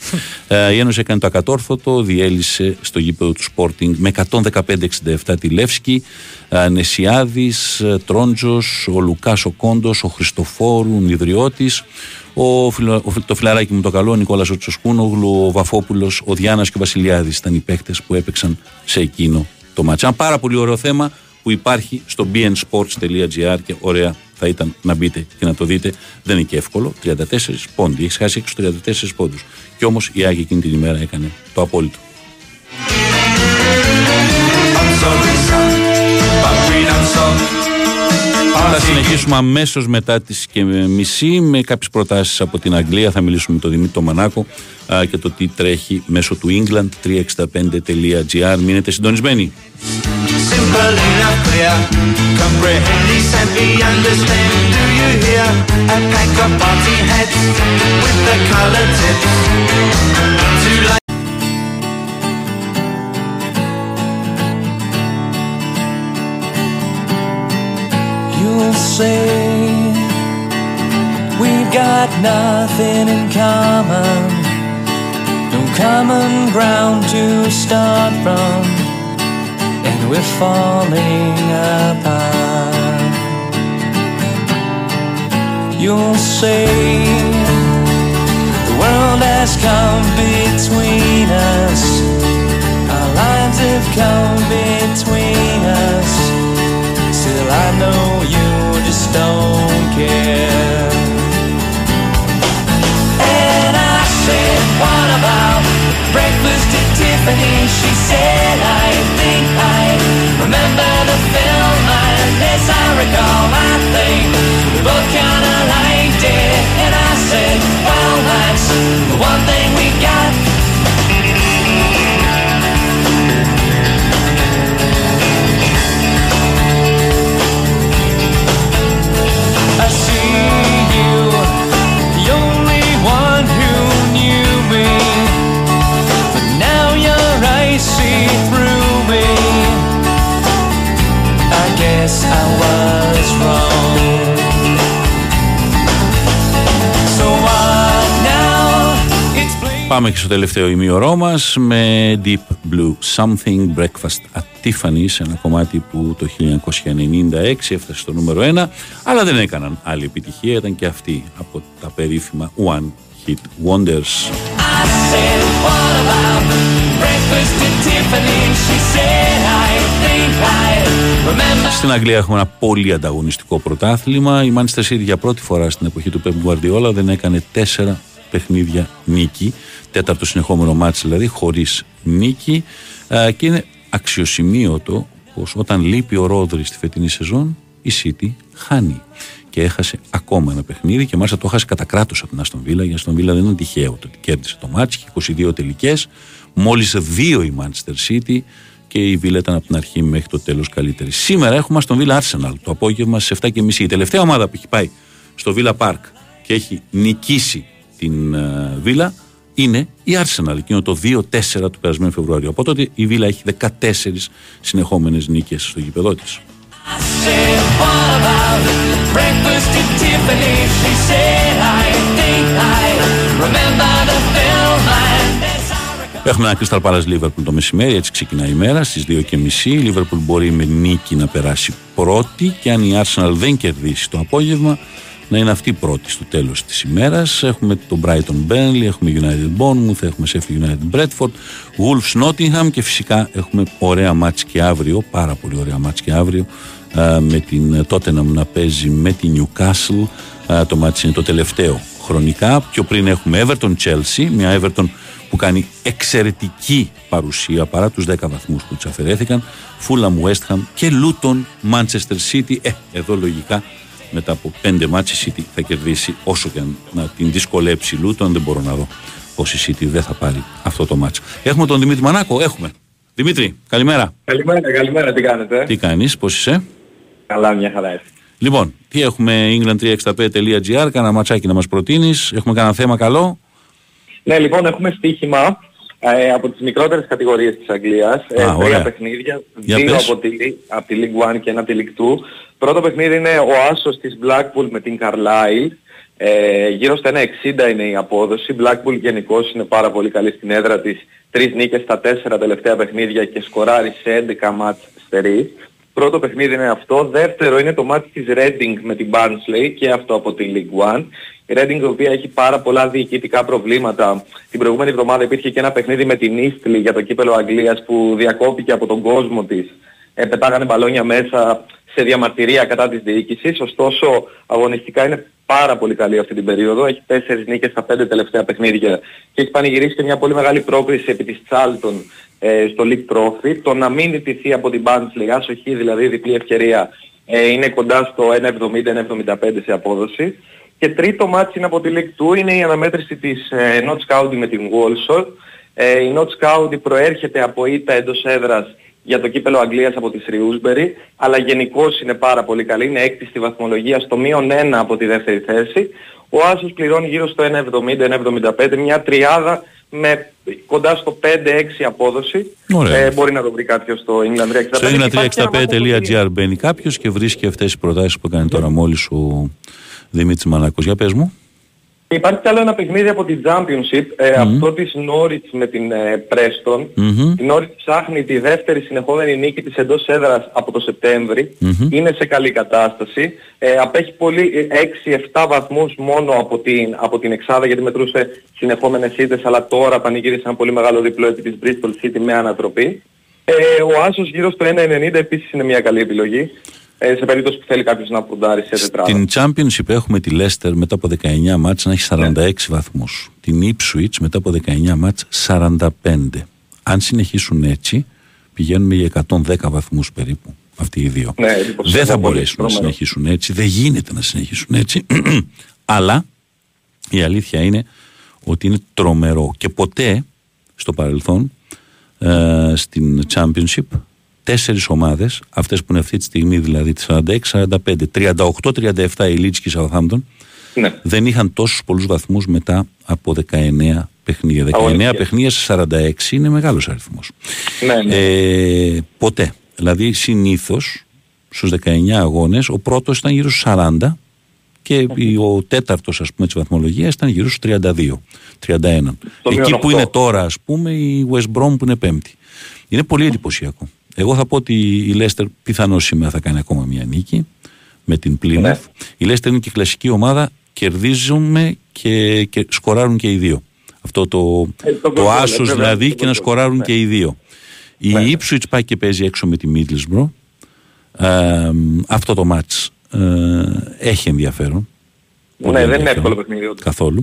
ε, η Ένωση έκανε το ακατόρθωτο, διέλυσε στο γήπεδο του Sporting με 115-67 τη Λεύσκη. Ε, Νεσιάδης, ε, Τρόντζος, ο Λουκάς ο Κόντος, ο Χριστοφόρου, ο Νιδριώτης, ο, φιλο- ο, φιλ- το φιλαράκι μου το καλό, ο Νικόλας ο Τσοσκούνογλου, ο Βαφόπουλος, ο Διάννας και ο Βασιλιάδης ήταν οι παίκτες που έπαιξαν σε εκείνο το μάτσα. Ένα πάρα πολύ ωραίο θέμα που υπάρχει στο bnsports.gr και ωραία θα ήταν να μπείτε και να το δείτε. Δεν είναι και εύκολο. 34 πόντι. Έχεις χάσει έξω 34 πόντους. Και όμως η Άγια εκείνη την ημέρα έκανε το απόλυτο. I'm sorry, son, but we don't stop. Θα συνεχίσουμε αμέσως μετά τις και μισή με κάποιες προτάσεις από την Αγγλία. Θα μιλήσουμε με τον Δημήτρη Μανάκο α, και το τι τρέχει μέσω του england365.gr. Μείνετε συντονισμένοι. Say we've got nothing in common, no common ground to start from, and we're falling apart. You'll say the world has come between us, our lives have come between us. Still, I know you just don't care. And I said, What about breakfast at Tiffany? She said, I think I remember the film. As I recall, I think we both kinda liked it. And I said, Well, that's 心。Πάμε και στο τελευταίο ημίωρό μας με Deep Blue Something Breakfast at Tiffany's, ένα κομμάτι που το 1996 έφτασε στο νούμερο 1, αλλά δεν έκαναν άλλη επιτυχία, ήταν και αυτή από τα περίφημα One Hit Wonders. I said, what about breakfast at Tiffany? She said, I think I remember. Στην Αγγλία έχουμε ένα πολύ ανταγωνιστικό πρωτάθλημα. Η Manchester City για πρώτη φορά στην εποχή του Pep Guardiola δεν έκανε τέσσερα παιχνίδια νίκη. Τέταρτο συνεχόμενο μάτς δηλαδή, χωρίς νίκη. Α, και είναι αξιοσημείωτο πως όταν λείπει ο Ρόδρυ στη φετινή σεζόν, η City χάνει. Και έχασε ακόμα ένα παιχνίδι και μάλιστα το έχασε κατά κράτος από την Αστον Βίλα. Η Αστον Βίλα δεν είναι τυχαίο το ότι κέρδισε το μάτς, είχε 22 τελικές, μόλις δύο η Manchester City και η Βίλα ήταν από την αρχή μέχρι το τέλος καλύτερη. Σήμερα έχουμε στον Βίλα Arsenal το απόγευμα στι 7.30. Η τελευταία ομάδα που έχει πάει στο Villa Park και έχει νικήσει την ε, Βίλα είναι η Arsenal. Εκείνο το 2-4 του περασμένου Φεβρουαρίου. Από τότε η Βίλα έχει 14 συνεχόμενες νίκες στο γήπεδό της. I said, what about breakfast at Tiffany? She said, I think I remember the film. And as I recall. Έχουμε ένα Crystal Palace Liverpool το μεσημέρι, έτσι ξεκινάει η μέρα στις 2.30. Η Liverpool μπορεί με νίκη να περάσει πρώτη και αν η Arsenal δεν κερδίσει το απόγευμα να είναι αυτή πρώτη στο τέλος της ημέρας. Έχουμε το Brighton Burnley, έχουμε United Bournemouth, έχουμε Sheffield United Bradford, Wolves Nottingham και φυσικά έχουμε ωραία μάτς και αύριο, πάρα πολύ ωραία μάτς και αύριο α, με την Tottenham να παίζει με την Newcastle. Α, το μάτς είναι το τελευταίο χρονικά. Πιο πριν έχουμε Everton Chelsea, μια Everton που κάνει εξαιρετική παρουσία παρά τους 10 βαθμούς που τους αφαιρέθηκαν. Fulham West Ham και Luton Manchester City. Ε, εδώ λογικά μετά από πέντε μάτς η City θα κερδίσει όσο και αν να την δυσκολέψει η Luton. Δεν μπορώ να δω πως η City δεν θα πάρει αυτό το μάτς. Έχουμε τον Δημήτρη Μανάκο, έχουμε. Δημήτρη, καλημέρα. Καλημέρα, καλημέρα, τι κάνετε; Τι κάνεις, πώς είσαι; Καλά, μια χαρά είσαι. Λοιπόν, τι έχουμε england365.gr, κάνα ματσάκι να μας προτείνεις, έχουμε κανένα θέμα καλό; Ναι, λοιπόν, έχουμε στοίχημα ε, από τις μικρότερες κατηγορίες της Αγγλίας. Ε, Α, ωραία. τρία παιχνίδια, Για δύο πες. από τη, από τη League 1 και ένα από τη League 2. Πρώτο παιχνίδι είναι ο Άσος της Blackpool με την Carlisle. Ε, γύρω στα 1,60 είναι η απόδοση. Blackpool γενικώς είναι πάρα πολύ καλή στην έδρα της. Τρεις νίκες στα τέσσερα τελευταία παιχνίδια και σκοράρει σε 11 μάτς στερείς. Πρώτο παιχνίδι είναι αυτό. Δεύτερο είναι το μάτι της Reading με την Barnsley και αυτό από τη League One. Η Reading η οποία έχει πάρα πολλά διοικητικά προβλήματα. Την προηγούμενη εβδομάδα υπήρχε και ένα παιχνίδι με την Eastleigh για το κύπελο Αγγλίας που διακόπηκε από τον κόσμο της. Ε, πετάγανε μπαλόνια μέσα σε διαμαρτυρία κατά της διοίκησης. Ωστόσο αγωνιστικά είναι πάρα πολύ καλή αυτή την περίοδο. Έχει τέσσερις νίκες στα πέντε τελευταία παιχνίδια και έχει πανηγυρίσει και μια πολύ μεγάλη πρόκριση επί της Charlton ε, στο League Trophy. Το να μην νητηθεί από την Barnsley, άσοχη δηλαδή διπλή ευκαιρία, ε, είναι κοντά στο 1,70-1,75 σε απόδοση. Και τρίτο μάτς είναι από τη League 2, είναι η αναμέτρηση της ε, Notts County με την Walsall. Ε, η Notts County προέρχεται από ήττα εντός έδρας για το κύπελο Αγγλίας από τη Shrewsbury, αλλά γενικώς είναι πάρα πολύ καλή, είναι έκτη στη βαθμολογία, στο μείον 1 από τη δεύτερη θέση. Ο Άσος πληρώνει γύρω στο 1,70-1,75, μια τριάδα με κοντά στο 5-6 απόδοση. Ωραία. Ε, μπορεί να το βρει κάποιος στο England 365. Στο Υπάρχει και ένα μάτι από τη- england365.gr μπαίνει κάποιος και βρίσκει αυτές τις προτάσεις που έκανε τώρα μόλις ο Δημήτρης Μανάκος. Για πες μου. Υπάρχει κι άλλο ένα παιχνίδι από την Championship, ε, αυτό της Norwich με την ε, Preston. Μμμ. Η Norwich ψάχνει τη δεύτερη συνεχόμενη νίκη της εντός έδρας από το σεπτεμβρη Μμμ. Είναι σε καλή κατάσταση. Ε, απέχει πολύ, 6-7 βαθμούς μόνο από την, από την Εξάδα γιατί μετρούσε συνεχόμενες ήττες, αλλά τώρα πανηγύρισε ένα πολύ μεγάλο διπλό επί της Bristol City με ανατροπή. Ε, ο Άσος γύρω στο 1,90 επίσης είναι μια καλή επιλογή. Ε, σε περίπτωση που θέλει κάποιος να ποντάρει σε τετράδα. Την Championship έχουμε τη Leicester μετά από 19 μάτς να έχει 46 βαθμούς. Την Ipswich μετά από 19 μάτς 45. Αν συνεχίσουν έτσι πηγαίνουμε για 110 βαθμούς περίπου αυτοί οι δύο. Ναι, εντυπωσιακό Δεν θα πολύ, μπορέσουν να τρομερό. συνεχίσουν έτσι. Δεν γίνεται να συνεχίσουν έτσι. Αλλά η αλήθεια είναι ότι είναι τρομερό και ποτέ στο παρελθόν ε, στην Championship τέσσερις ομάδες, αυτές που είναι αυτή τη στιγμή δηλαδή τις 46-45, 38-37 η Leeds και η Southampton Ναι. δεν είχαν τόσους πολλούς βαθμούς μετά από 19 παιχνίδια. 19 Αγωνιστικές. παιχνίδια σε 46 είναι μεγάλος αριθμός. Ναι, ναι. Ε, ποτέ. Δηλαδή συνήθως στους 19 αγώνες ο πρώτος ήταν γύρω στους 40 και ο τέταρτος ας πούμε της βαθμολογίας ήταν γύρω στους 32, 31. Το Εκεί μείον που οκτώ. είναι τώρα ας πούμε η West Brom που είναι πέμπτη. Είναι πολύ εντυπωσιακό. Εγώ θα πω ότι η Leicester πιθανώς σήμερα θα κάνει ακόμα μια νίκη με την Plymouth. Ναι. Η Leicester είναι και κλασική ομάδα, κερδίζουμε και, και σκοράρουν και οι δύο. Αυτό το, Ε, το το γκολ, άσος βέβαια, δηλαδή το και να γκολ. σκοράρουν Ναι. και οι δύο. Η Ναι. Ipswich πάει και παίζει έξω με τη Middlesbrough. Ε, αυτό το μάτς ε, έχει ενδιαφέρον. Ναι, Πολύ δεν είναι ενδιαφέρον. εύκολο παιχνίδι. όντως. Καθόλου.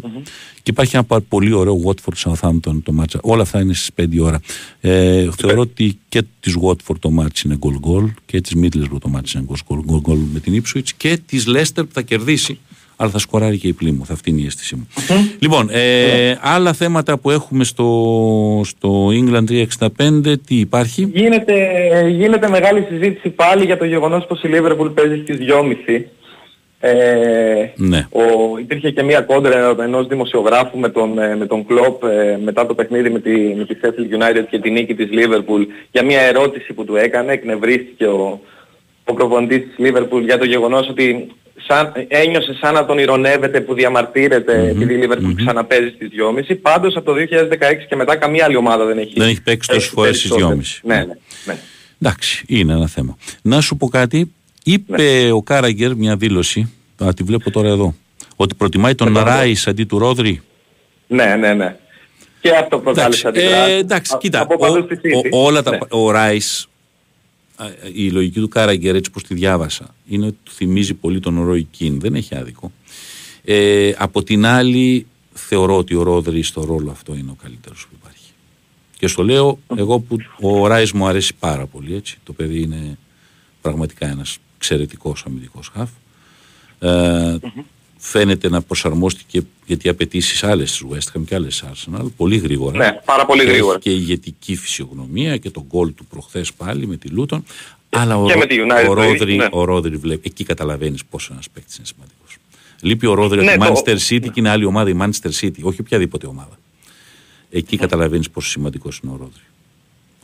Και υπάρχει ένα πα- πολύ ωραίο Watford Southampton το μάτσα. Όλα αυτά είναι στις 5 η ώρα. Ε, θεωρώ ότι και της Watford το μάτς είναι γκολ γκολ και της Middlesbrough το μάτς είναι γκολ γκολ γκολ με την Ipswich και της Leicester που θα κερδίσει αλλά θα σκοράρει και η Plymouth. Αυτή είναι η αίσθησή μου. Λοιπόν, ε, άλλα θέματα που έχουμε στο, στο England 365, τι υπάρχει; Γίνεται, γίνεται μεγάλη συζήτηση πάλι για το γεγονός πως η Liverpool παίζει στις 2.30. Ε, Ναι. ο, υπήρχε και μια κόντρα ενός δημοσιογράφου με τον, ε, με τον Klopp ε, μετά το παιχνίδι με τη, με τη Sheffield United και τη νίκη της Liverpool για μια ερώτηση που του έκανε. Εκνευρίστηκε ο, ο προπονητής της Liverpool για το γεγονός ότι σαν, ένιωσε σαν να τον ηρωνεύεται που διαμαρτύρεται επειδή η Liverpool ξαναπέζει στις 2.30. Πάντως από το 2016 και μετά καμία άλλη ομάδα δεν έχει Δεν έχει παίξει τόσες φορές στις περισσότερες. 2.30. Ναι, ναι, ναι. Εντάξει, είναι ένα θέμα. Να σου πω κάτι. Είπε ο Κάραγκερ μια δήλωση, α, τη βλέπω τώρα εδώ, ότι προτιμάει τον Εδώ, εδώ. Ράις αντί του Ρόδρυ. Ναι, ναι, ναι. Και αυτό προκάλεσε Εντάξει, αντιδράσεις. ε, εντάξει Α- κοίτα, Από ο, παντού στη City. ο- όλα τα, Ναι. ο Ράις, α, η λογική του Κάραγκερ έτσι πως τη διάβασα, είναι ότι του θυμίζει πολύ τον Ρόι Κιν, δεν έχει άδικο. Ε, από την άλλη, θεωρώ ότι ο Ρόδρυ στο ρόλο αυτό είναι ο καλύτερος που υπάρχει. Και στο λέω εγώ που ο Ράις μου αρέσει πάρα πολύ. Έτσι. Το παιδί είναι πραγματικά ένας εξαιρετικός αμυντικός χαφ. Ε, Φαίνεται να προσαρμόστηκε γιατί οι απαιτήσεις άλλες της West Ham και άλλες Arsenal πολύ γρήγορα. Ναι, πάρα πολύ Και έχει γρήγορα. Και ηγετική φυσιογνωμία και τον γκολ του προχθές πάλι με τη Λούτον. Αλλά ο, και Ρο- με τη United ο το Ρόδρυ, ίδιο, ναι. ο Ρόδρυ βλέπει, εκεί καταλαβαίνεις πόσο ένας παίκτης είναι σημαντικός. Λείπει ο Ρόδρυ Ναι, από τη το- Manchester City και είναι άλλη ομάδα η Manchester City, όχι οποιαδήποτε ομάδα. Εκεί καταλαβαίνεις πόσο σημαντικός είναι ο Ρόδρυ.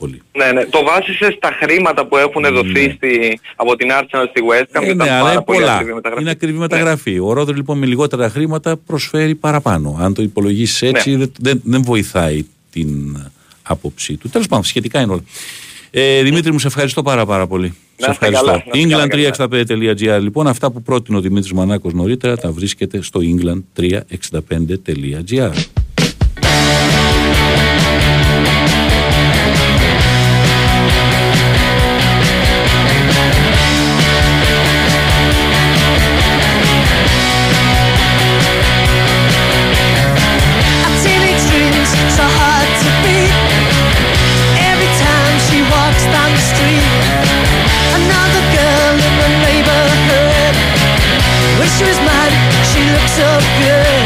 Πολύ. Ναι, ναι. Το βάσισες στα χρήματα που έχουν δοθεί στη, από την Arsenal στη West Ham. Ε, ήταν ναι, αλλά πάρα είναι πολύ πολλά. ακριβή μεταγραφή. Είναι ακριβή Ναι. μεταγραφή. Ο Ρόδρυ λοιπόν με λιγότερα χρήματα προσφέρει παραπάνω. Αν το υπολογίσεις έτσι, Ναι. δεν, δεν, δεν βοηθάει την άποψή του. Τέλος πάντων, σχετικά είναι όλα. Ε, Δημήτρη, μου σε ευχαριστώ πάρα, πάρα πολύ. Να σε είστε καλά, να είστε καλά, England365.gr. Λοιπόν, αυτά που πρότεινε ο Δημήτρης Μανάκος νωρίτερα τα βρίσκεται στο england365.gr. so good.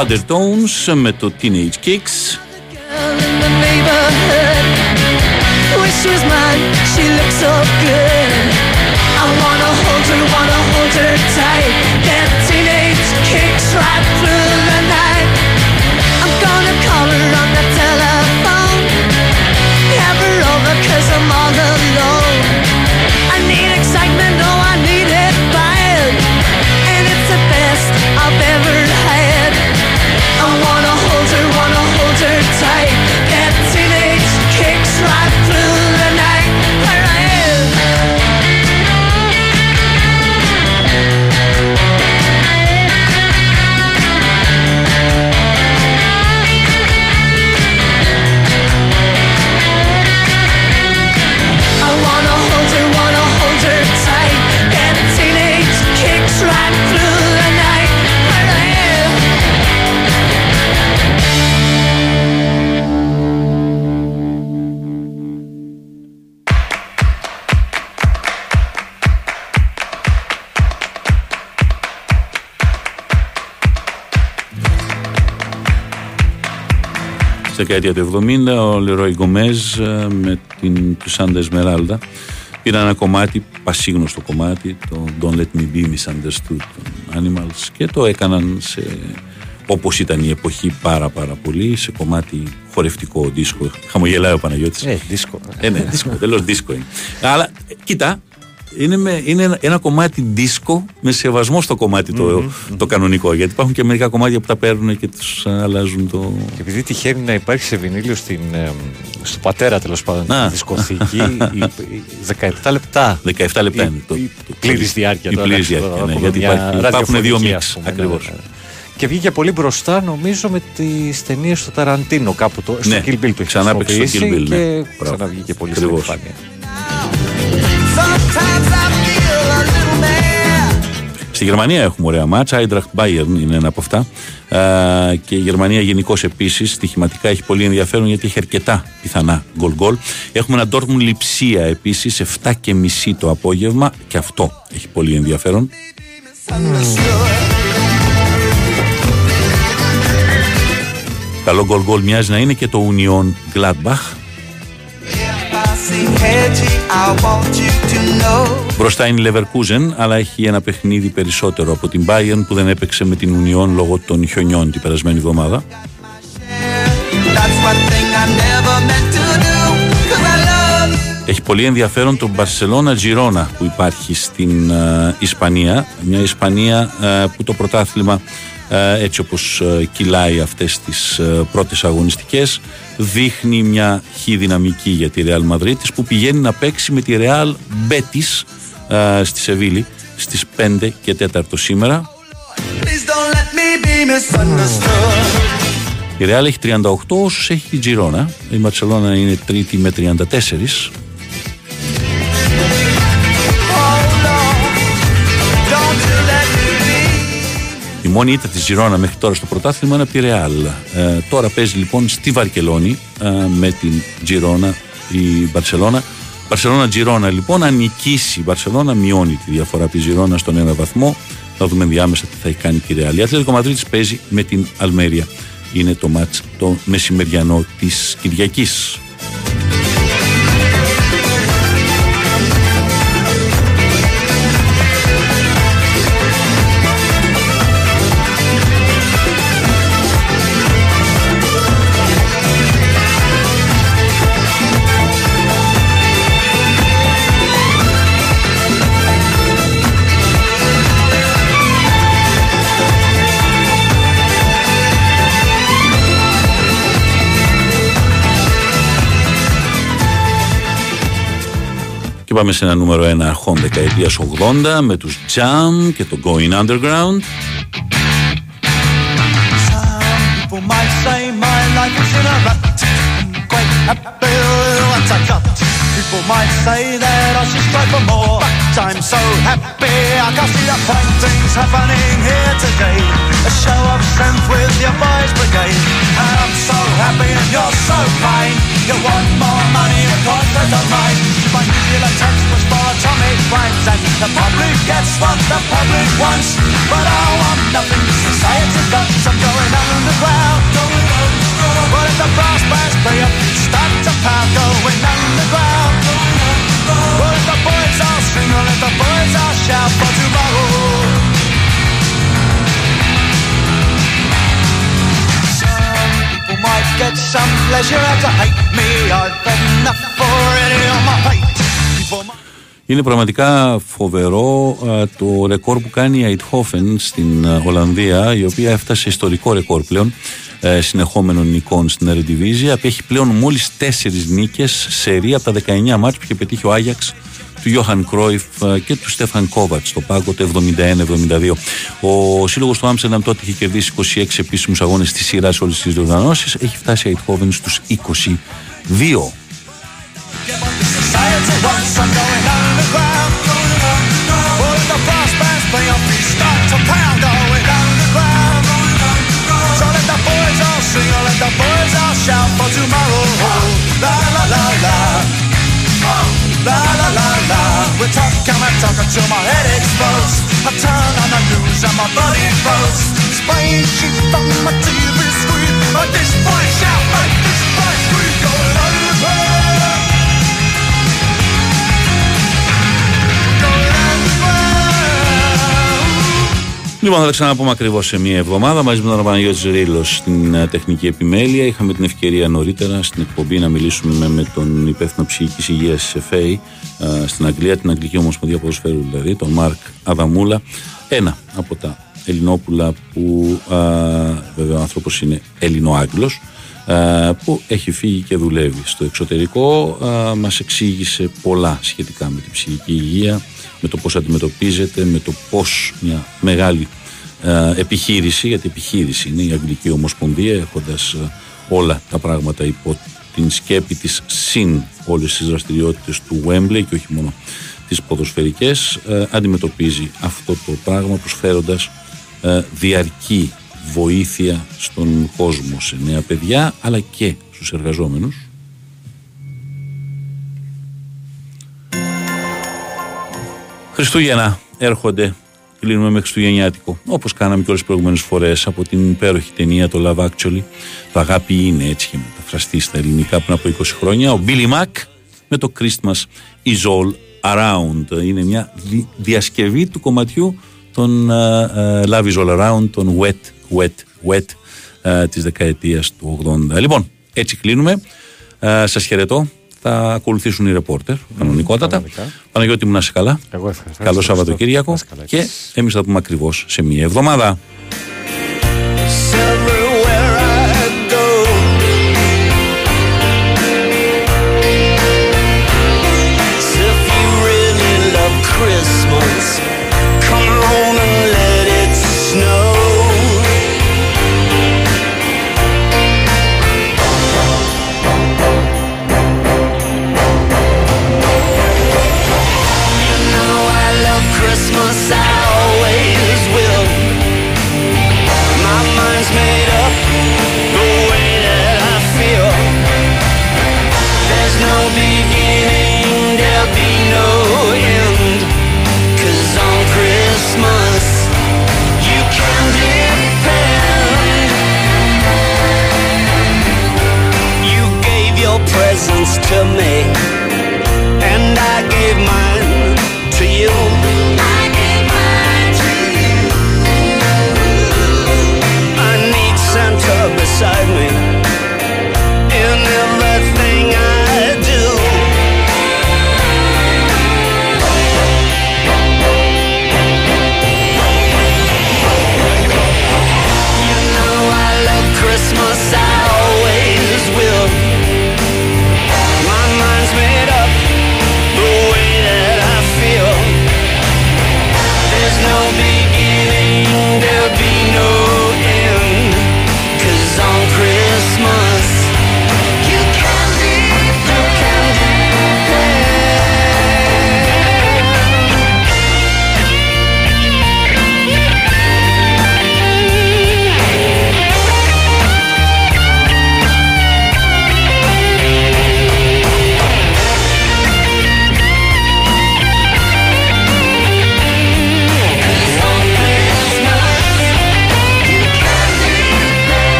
Other Tones με το Teenage Kicks. Kicks right through the night. I'm gonna call her on the Στη δεκαετία του 70 ο Λερόι Γκομέζ ε, με την του Σάντα Εσμεράλδα πήραν ένα κομμάτι, πασίγνωστο κομμάτι, το Don't Let Me Be Misunderstood των Animals και το έκαναν σε, όπως ήταν η εποχή πάρα πάρα πολύ, σε κομμάτι χορευτικό δίσκο. Χαμογελάει ο Παναγιώτης. Ε, δίσκο. Ε, ναι, δίσκο, τέλος δίσκο είναι. Αλλά ε, κοίτα, είναι, με, είναι ένα, ένα κομμάτι δίσκο με σεβασμό στο κομμάτι το, το κανονικό. Γιατί υπάρχουν και μερικά κομμάτια που τα παίρνουν και τους ε, αλλάζουν το. Και επειδή τυχαίνει να υπάρχει σε βινίλιο στην, ε, στο πατέρα τέλος πάντων Α. τη δισκοθήκη, η, η 17 λεπτά. 17 λεπτά Η- είναι το. η το- πλήρης διάρκεια Η τώρα, πλήρης εντάξει, διάρκεια, τώρα ναι, έχουμε γιατί μια υπάρχει, υπάρχουν δύο ραδιοφωνική, μίξ. ας πούμε, ναι, Ακριβώς. ναι, ναι. Και βγήκε πολύ μπροστά νομίζω με τις ταινίες του Ταραντίνο κάπου το, στο Ναι, Kill Bill το έχει ξανά παίξει στο χρησιμοποιήσει Kill Bill, ναι. και Μπράβο. ξαναβγήκε πολύ στην Ακριβώς. επιφάνεια. Στη Γερμανία έχουμε ωραία μάτσα. Eintracht Bayern είναι ένα από αυτά. Α, και η Γερμανία γενικώς επίσης στοιχηματικά έχει πολύ ενδιαφέρον γιατί έχει αρκετά πιθανά γκολ γκολ. Έχουμε ένα Dortmund Λιψία επίσης 7 και μισή το απόγευμα και αυτό έχει πολύ ενδιαφέρον. Καλό γκολ γκολ μοιάζει να είναι και το Union Gladbach. I say, Hedgie, I want you to know Μπροστά είναι η Leverkusen, αλλά έχει ένα παιχνίδι περισσότερο από την Bayern που δεν έπαιξε με την Union λόγω των χιονιών την περασμένη εβδομάδα. That's one thing I never meant to do. Cause I love you. Έχει πολύ ενδιαφέρον το Barcelona Girona που υπάρχει στην ε, Ισπανία. Μια Ισπανία ε, που το πρωτάθλημα ε, έτσι όπως ε, κυλάει αυτές τις ε, πρώτες αγωνιστικές δείχνει μια χι δυναμική για τη Real Madrid που πηγαίνει να παίξει με τη Real Betis ε, στη Σεβίλη στις 5 και 4 σήμερα. Please don't let me be misunderstood. Η Real έχει 38 όσους έχει η Girona. Η Barcelona είναι τρίτη με 34. Η μόνη ήττα της Ζιρόνα μέχρι τώρα στο πρωτάθλημα είναι από τη Ρεάλ. Ε, τώρα παίζει λοιπόν στη Βαρκελόνη ε, με την Τζιρόνα η Μπαρσελόνα. Μπαρσελόνα Τζιρόνα λοιπόν, αν νικήσει η Μπαρσελόνα, μειώνει τη διαφορά από τη Ζιρόνα στον ένα βαθμό. Θα δούμε διάμεσα τι θα έχει κάνει και η Ρεάλ. Η Ατλέτικο Μαδρίτης παίζει με την Αλμέρια. Είναι το μάτς το μεσημεριανό της Κυριακής. Και πάμε σε ένα νούμερο 1 αρχών δεκαετίας 80 με τους Jam και το Going Underground. Some people might say my life is in a rut. I'm quite happy with what I got. People might say that I should strive for more. But I'm so happy I can see the fine things happening here today. A show of strength with your boys brigade. And I'm so happy and you're so kind. You want more money and content of mine. My nuclear textbooks for atomic rhymes. And the public gets what the public wants. But I want nothing society's got. So I'm going underground. Well, if the brass play up, start to pound. Going underground. Shout for tomorrow. Some people might get some pleasure out to hate me. I've enough already on my plate. People might Είναι πραγματικά φοβερό ε, το ρεκόρ που κάνει η Αιτχόφεν στην ε, Ολλανδία, η οποία έφτασε ιστορικό ρεκόρ πλέον ε, συνεχόμενων νικών στην Eredivisie. Έχει πλέον μόλις τέσσερις νίκες σε ρία από τα 19 μάτς που είχε πετύχει ο Άγιαξ του Γιώχαν Κρόιφ ε, και του Στέφαν Κόβατ στο πάγο το 71-72. Ο σύλλογος του Άμστερνταμ τότε είχε κερδίσει 26 επίσημους αγώνες τη σειρά όλες τις διοργανώσεις. Έχει φτάσει η Αιτχόβεν 22. La until my head explodes. I turn on the news and my body froze. Spraying shit from my TV screen. But this boy shout, make this boy scream. Going Λοιπόν, θα τα ξαναπούμε ακριβώς σε μία εβδομάδα μαζί με τον Παναγιώτης Ρήλο στην ε, τεχνική επιμέλεια. Είχαμε την ευκαιρία νωρίτερα στην εκπομπή να μιλήσουμε με, με τον υπεύθυνο ψυχικής υγείας της ΕΦΕΗ ε, στην Αγγλία, την Αγγλική Ομοσπονδία Ποδοσφαίρου δηλαδή, τον Μάρκ Αδαμούλα. Ένα από τα Ελληνόπουλα που ε, βέβαια ο άνθρωπος είναι Ελληνοάγγλος ε, που έχει φύγει και δουλεύει στο εξωτερικό ε, μας εξήγησε πολλά σχετικά με την ψυχική υγεία με το πώς αντιμετωπίζεται με το πώς μια μεγάλη ε, επιχείρηση γιατί επιχείρηση είναι η Αγγλική Ομοσπονδία έχοντας ε, όλα τα πράγματα υπό την σκέπη της συν όλες τις δραστηριότητες του Wembley και όχι μόνο τις ποδοσφαιρικές ε, αντιμετωπίζει αυτό το πράγμα προσφέροντας ε, διαρκή βοήθεια στον κόσμο σε νέα παιδιά αλλά και στους εργαζόμενους Χριστούγεννα έρχονται. Κλείνουμε με Χριστουγεννιάτικο. Όπως κάναμε και όλες τις προηγούμενες φορές από την υπέροχη ταινία Το Love Actually. Το Αγάπη είναι έτσι και μεταφραστεί στα ελληνικά πριν από 20 χρόνια. Ο Billy Mac με το Christmas is all around. Είναι μια διασκευή του κομματιού των uh, Love is all around, των Wet, Wet, Wet uh, της δεκαετίας του 80. Λοιπόν, έτσι κλείνουμε. Uh, χαιρετώ θα ακολουθήσουν οι ρεπόρτερ, κανονικότατα. Παναγιώτη μου να είσαι καλά. Εγώ ευχαριστώ. Καλό Σαββατοκύριακο. Και εμείς θα πούμε ακριβώς σε μία εβδομάδα.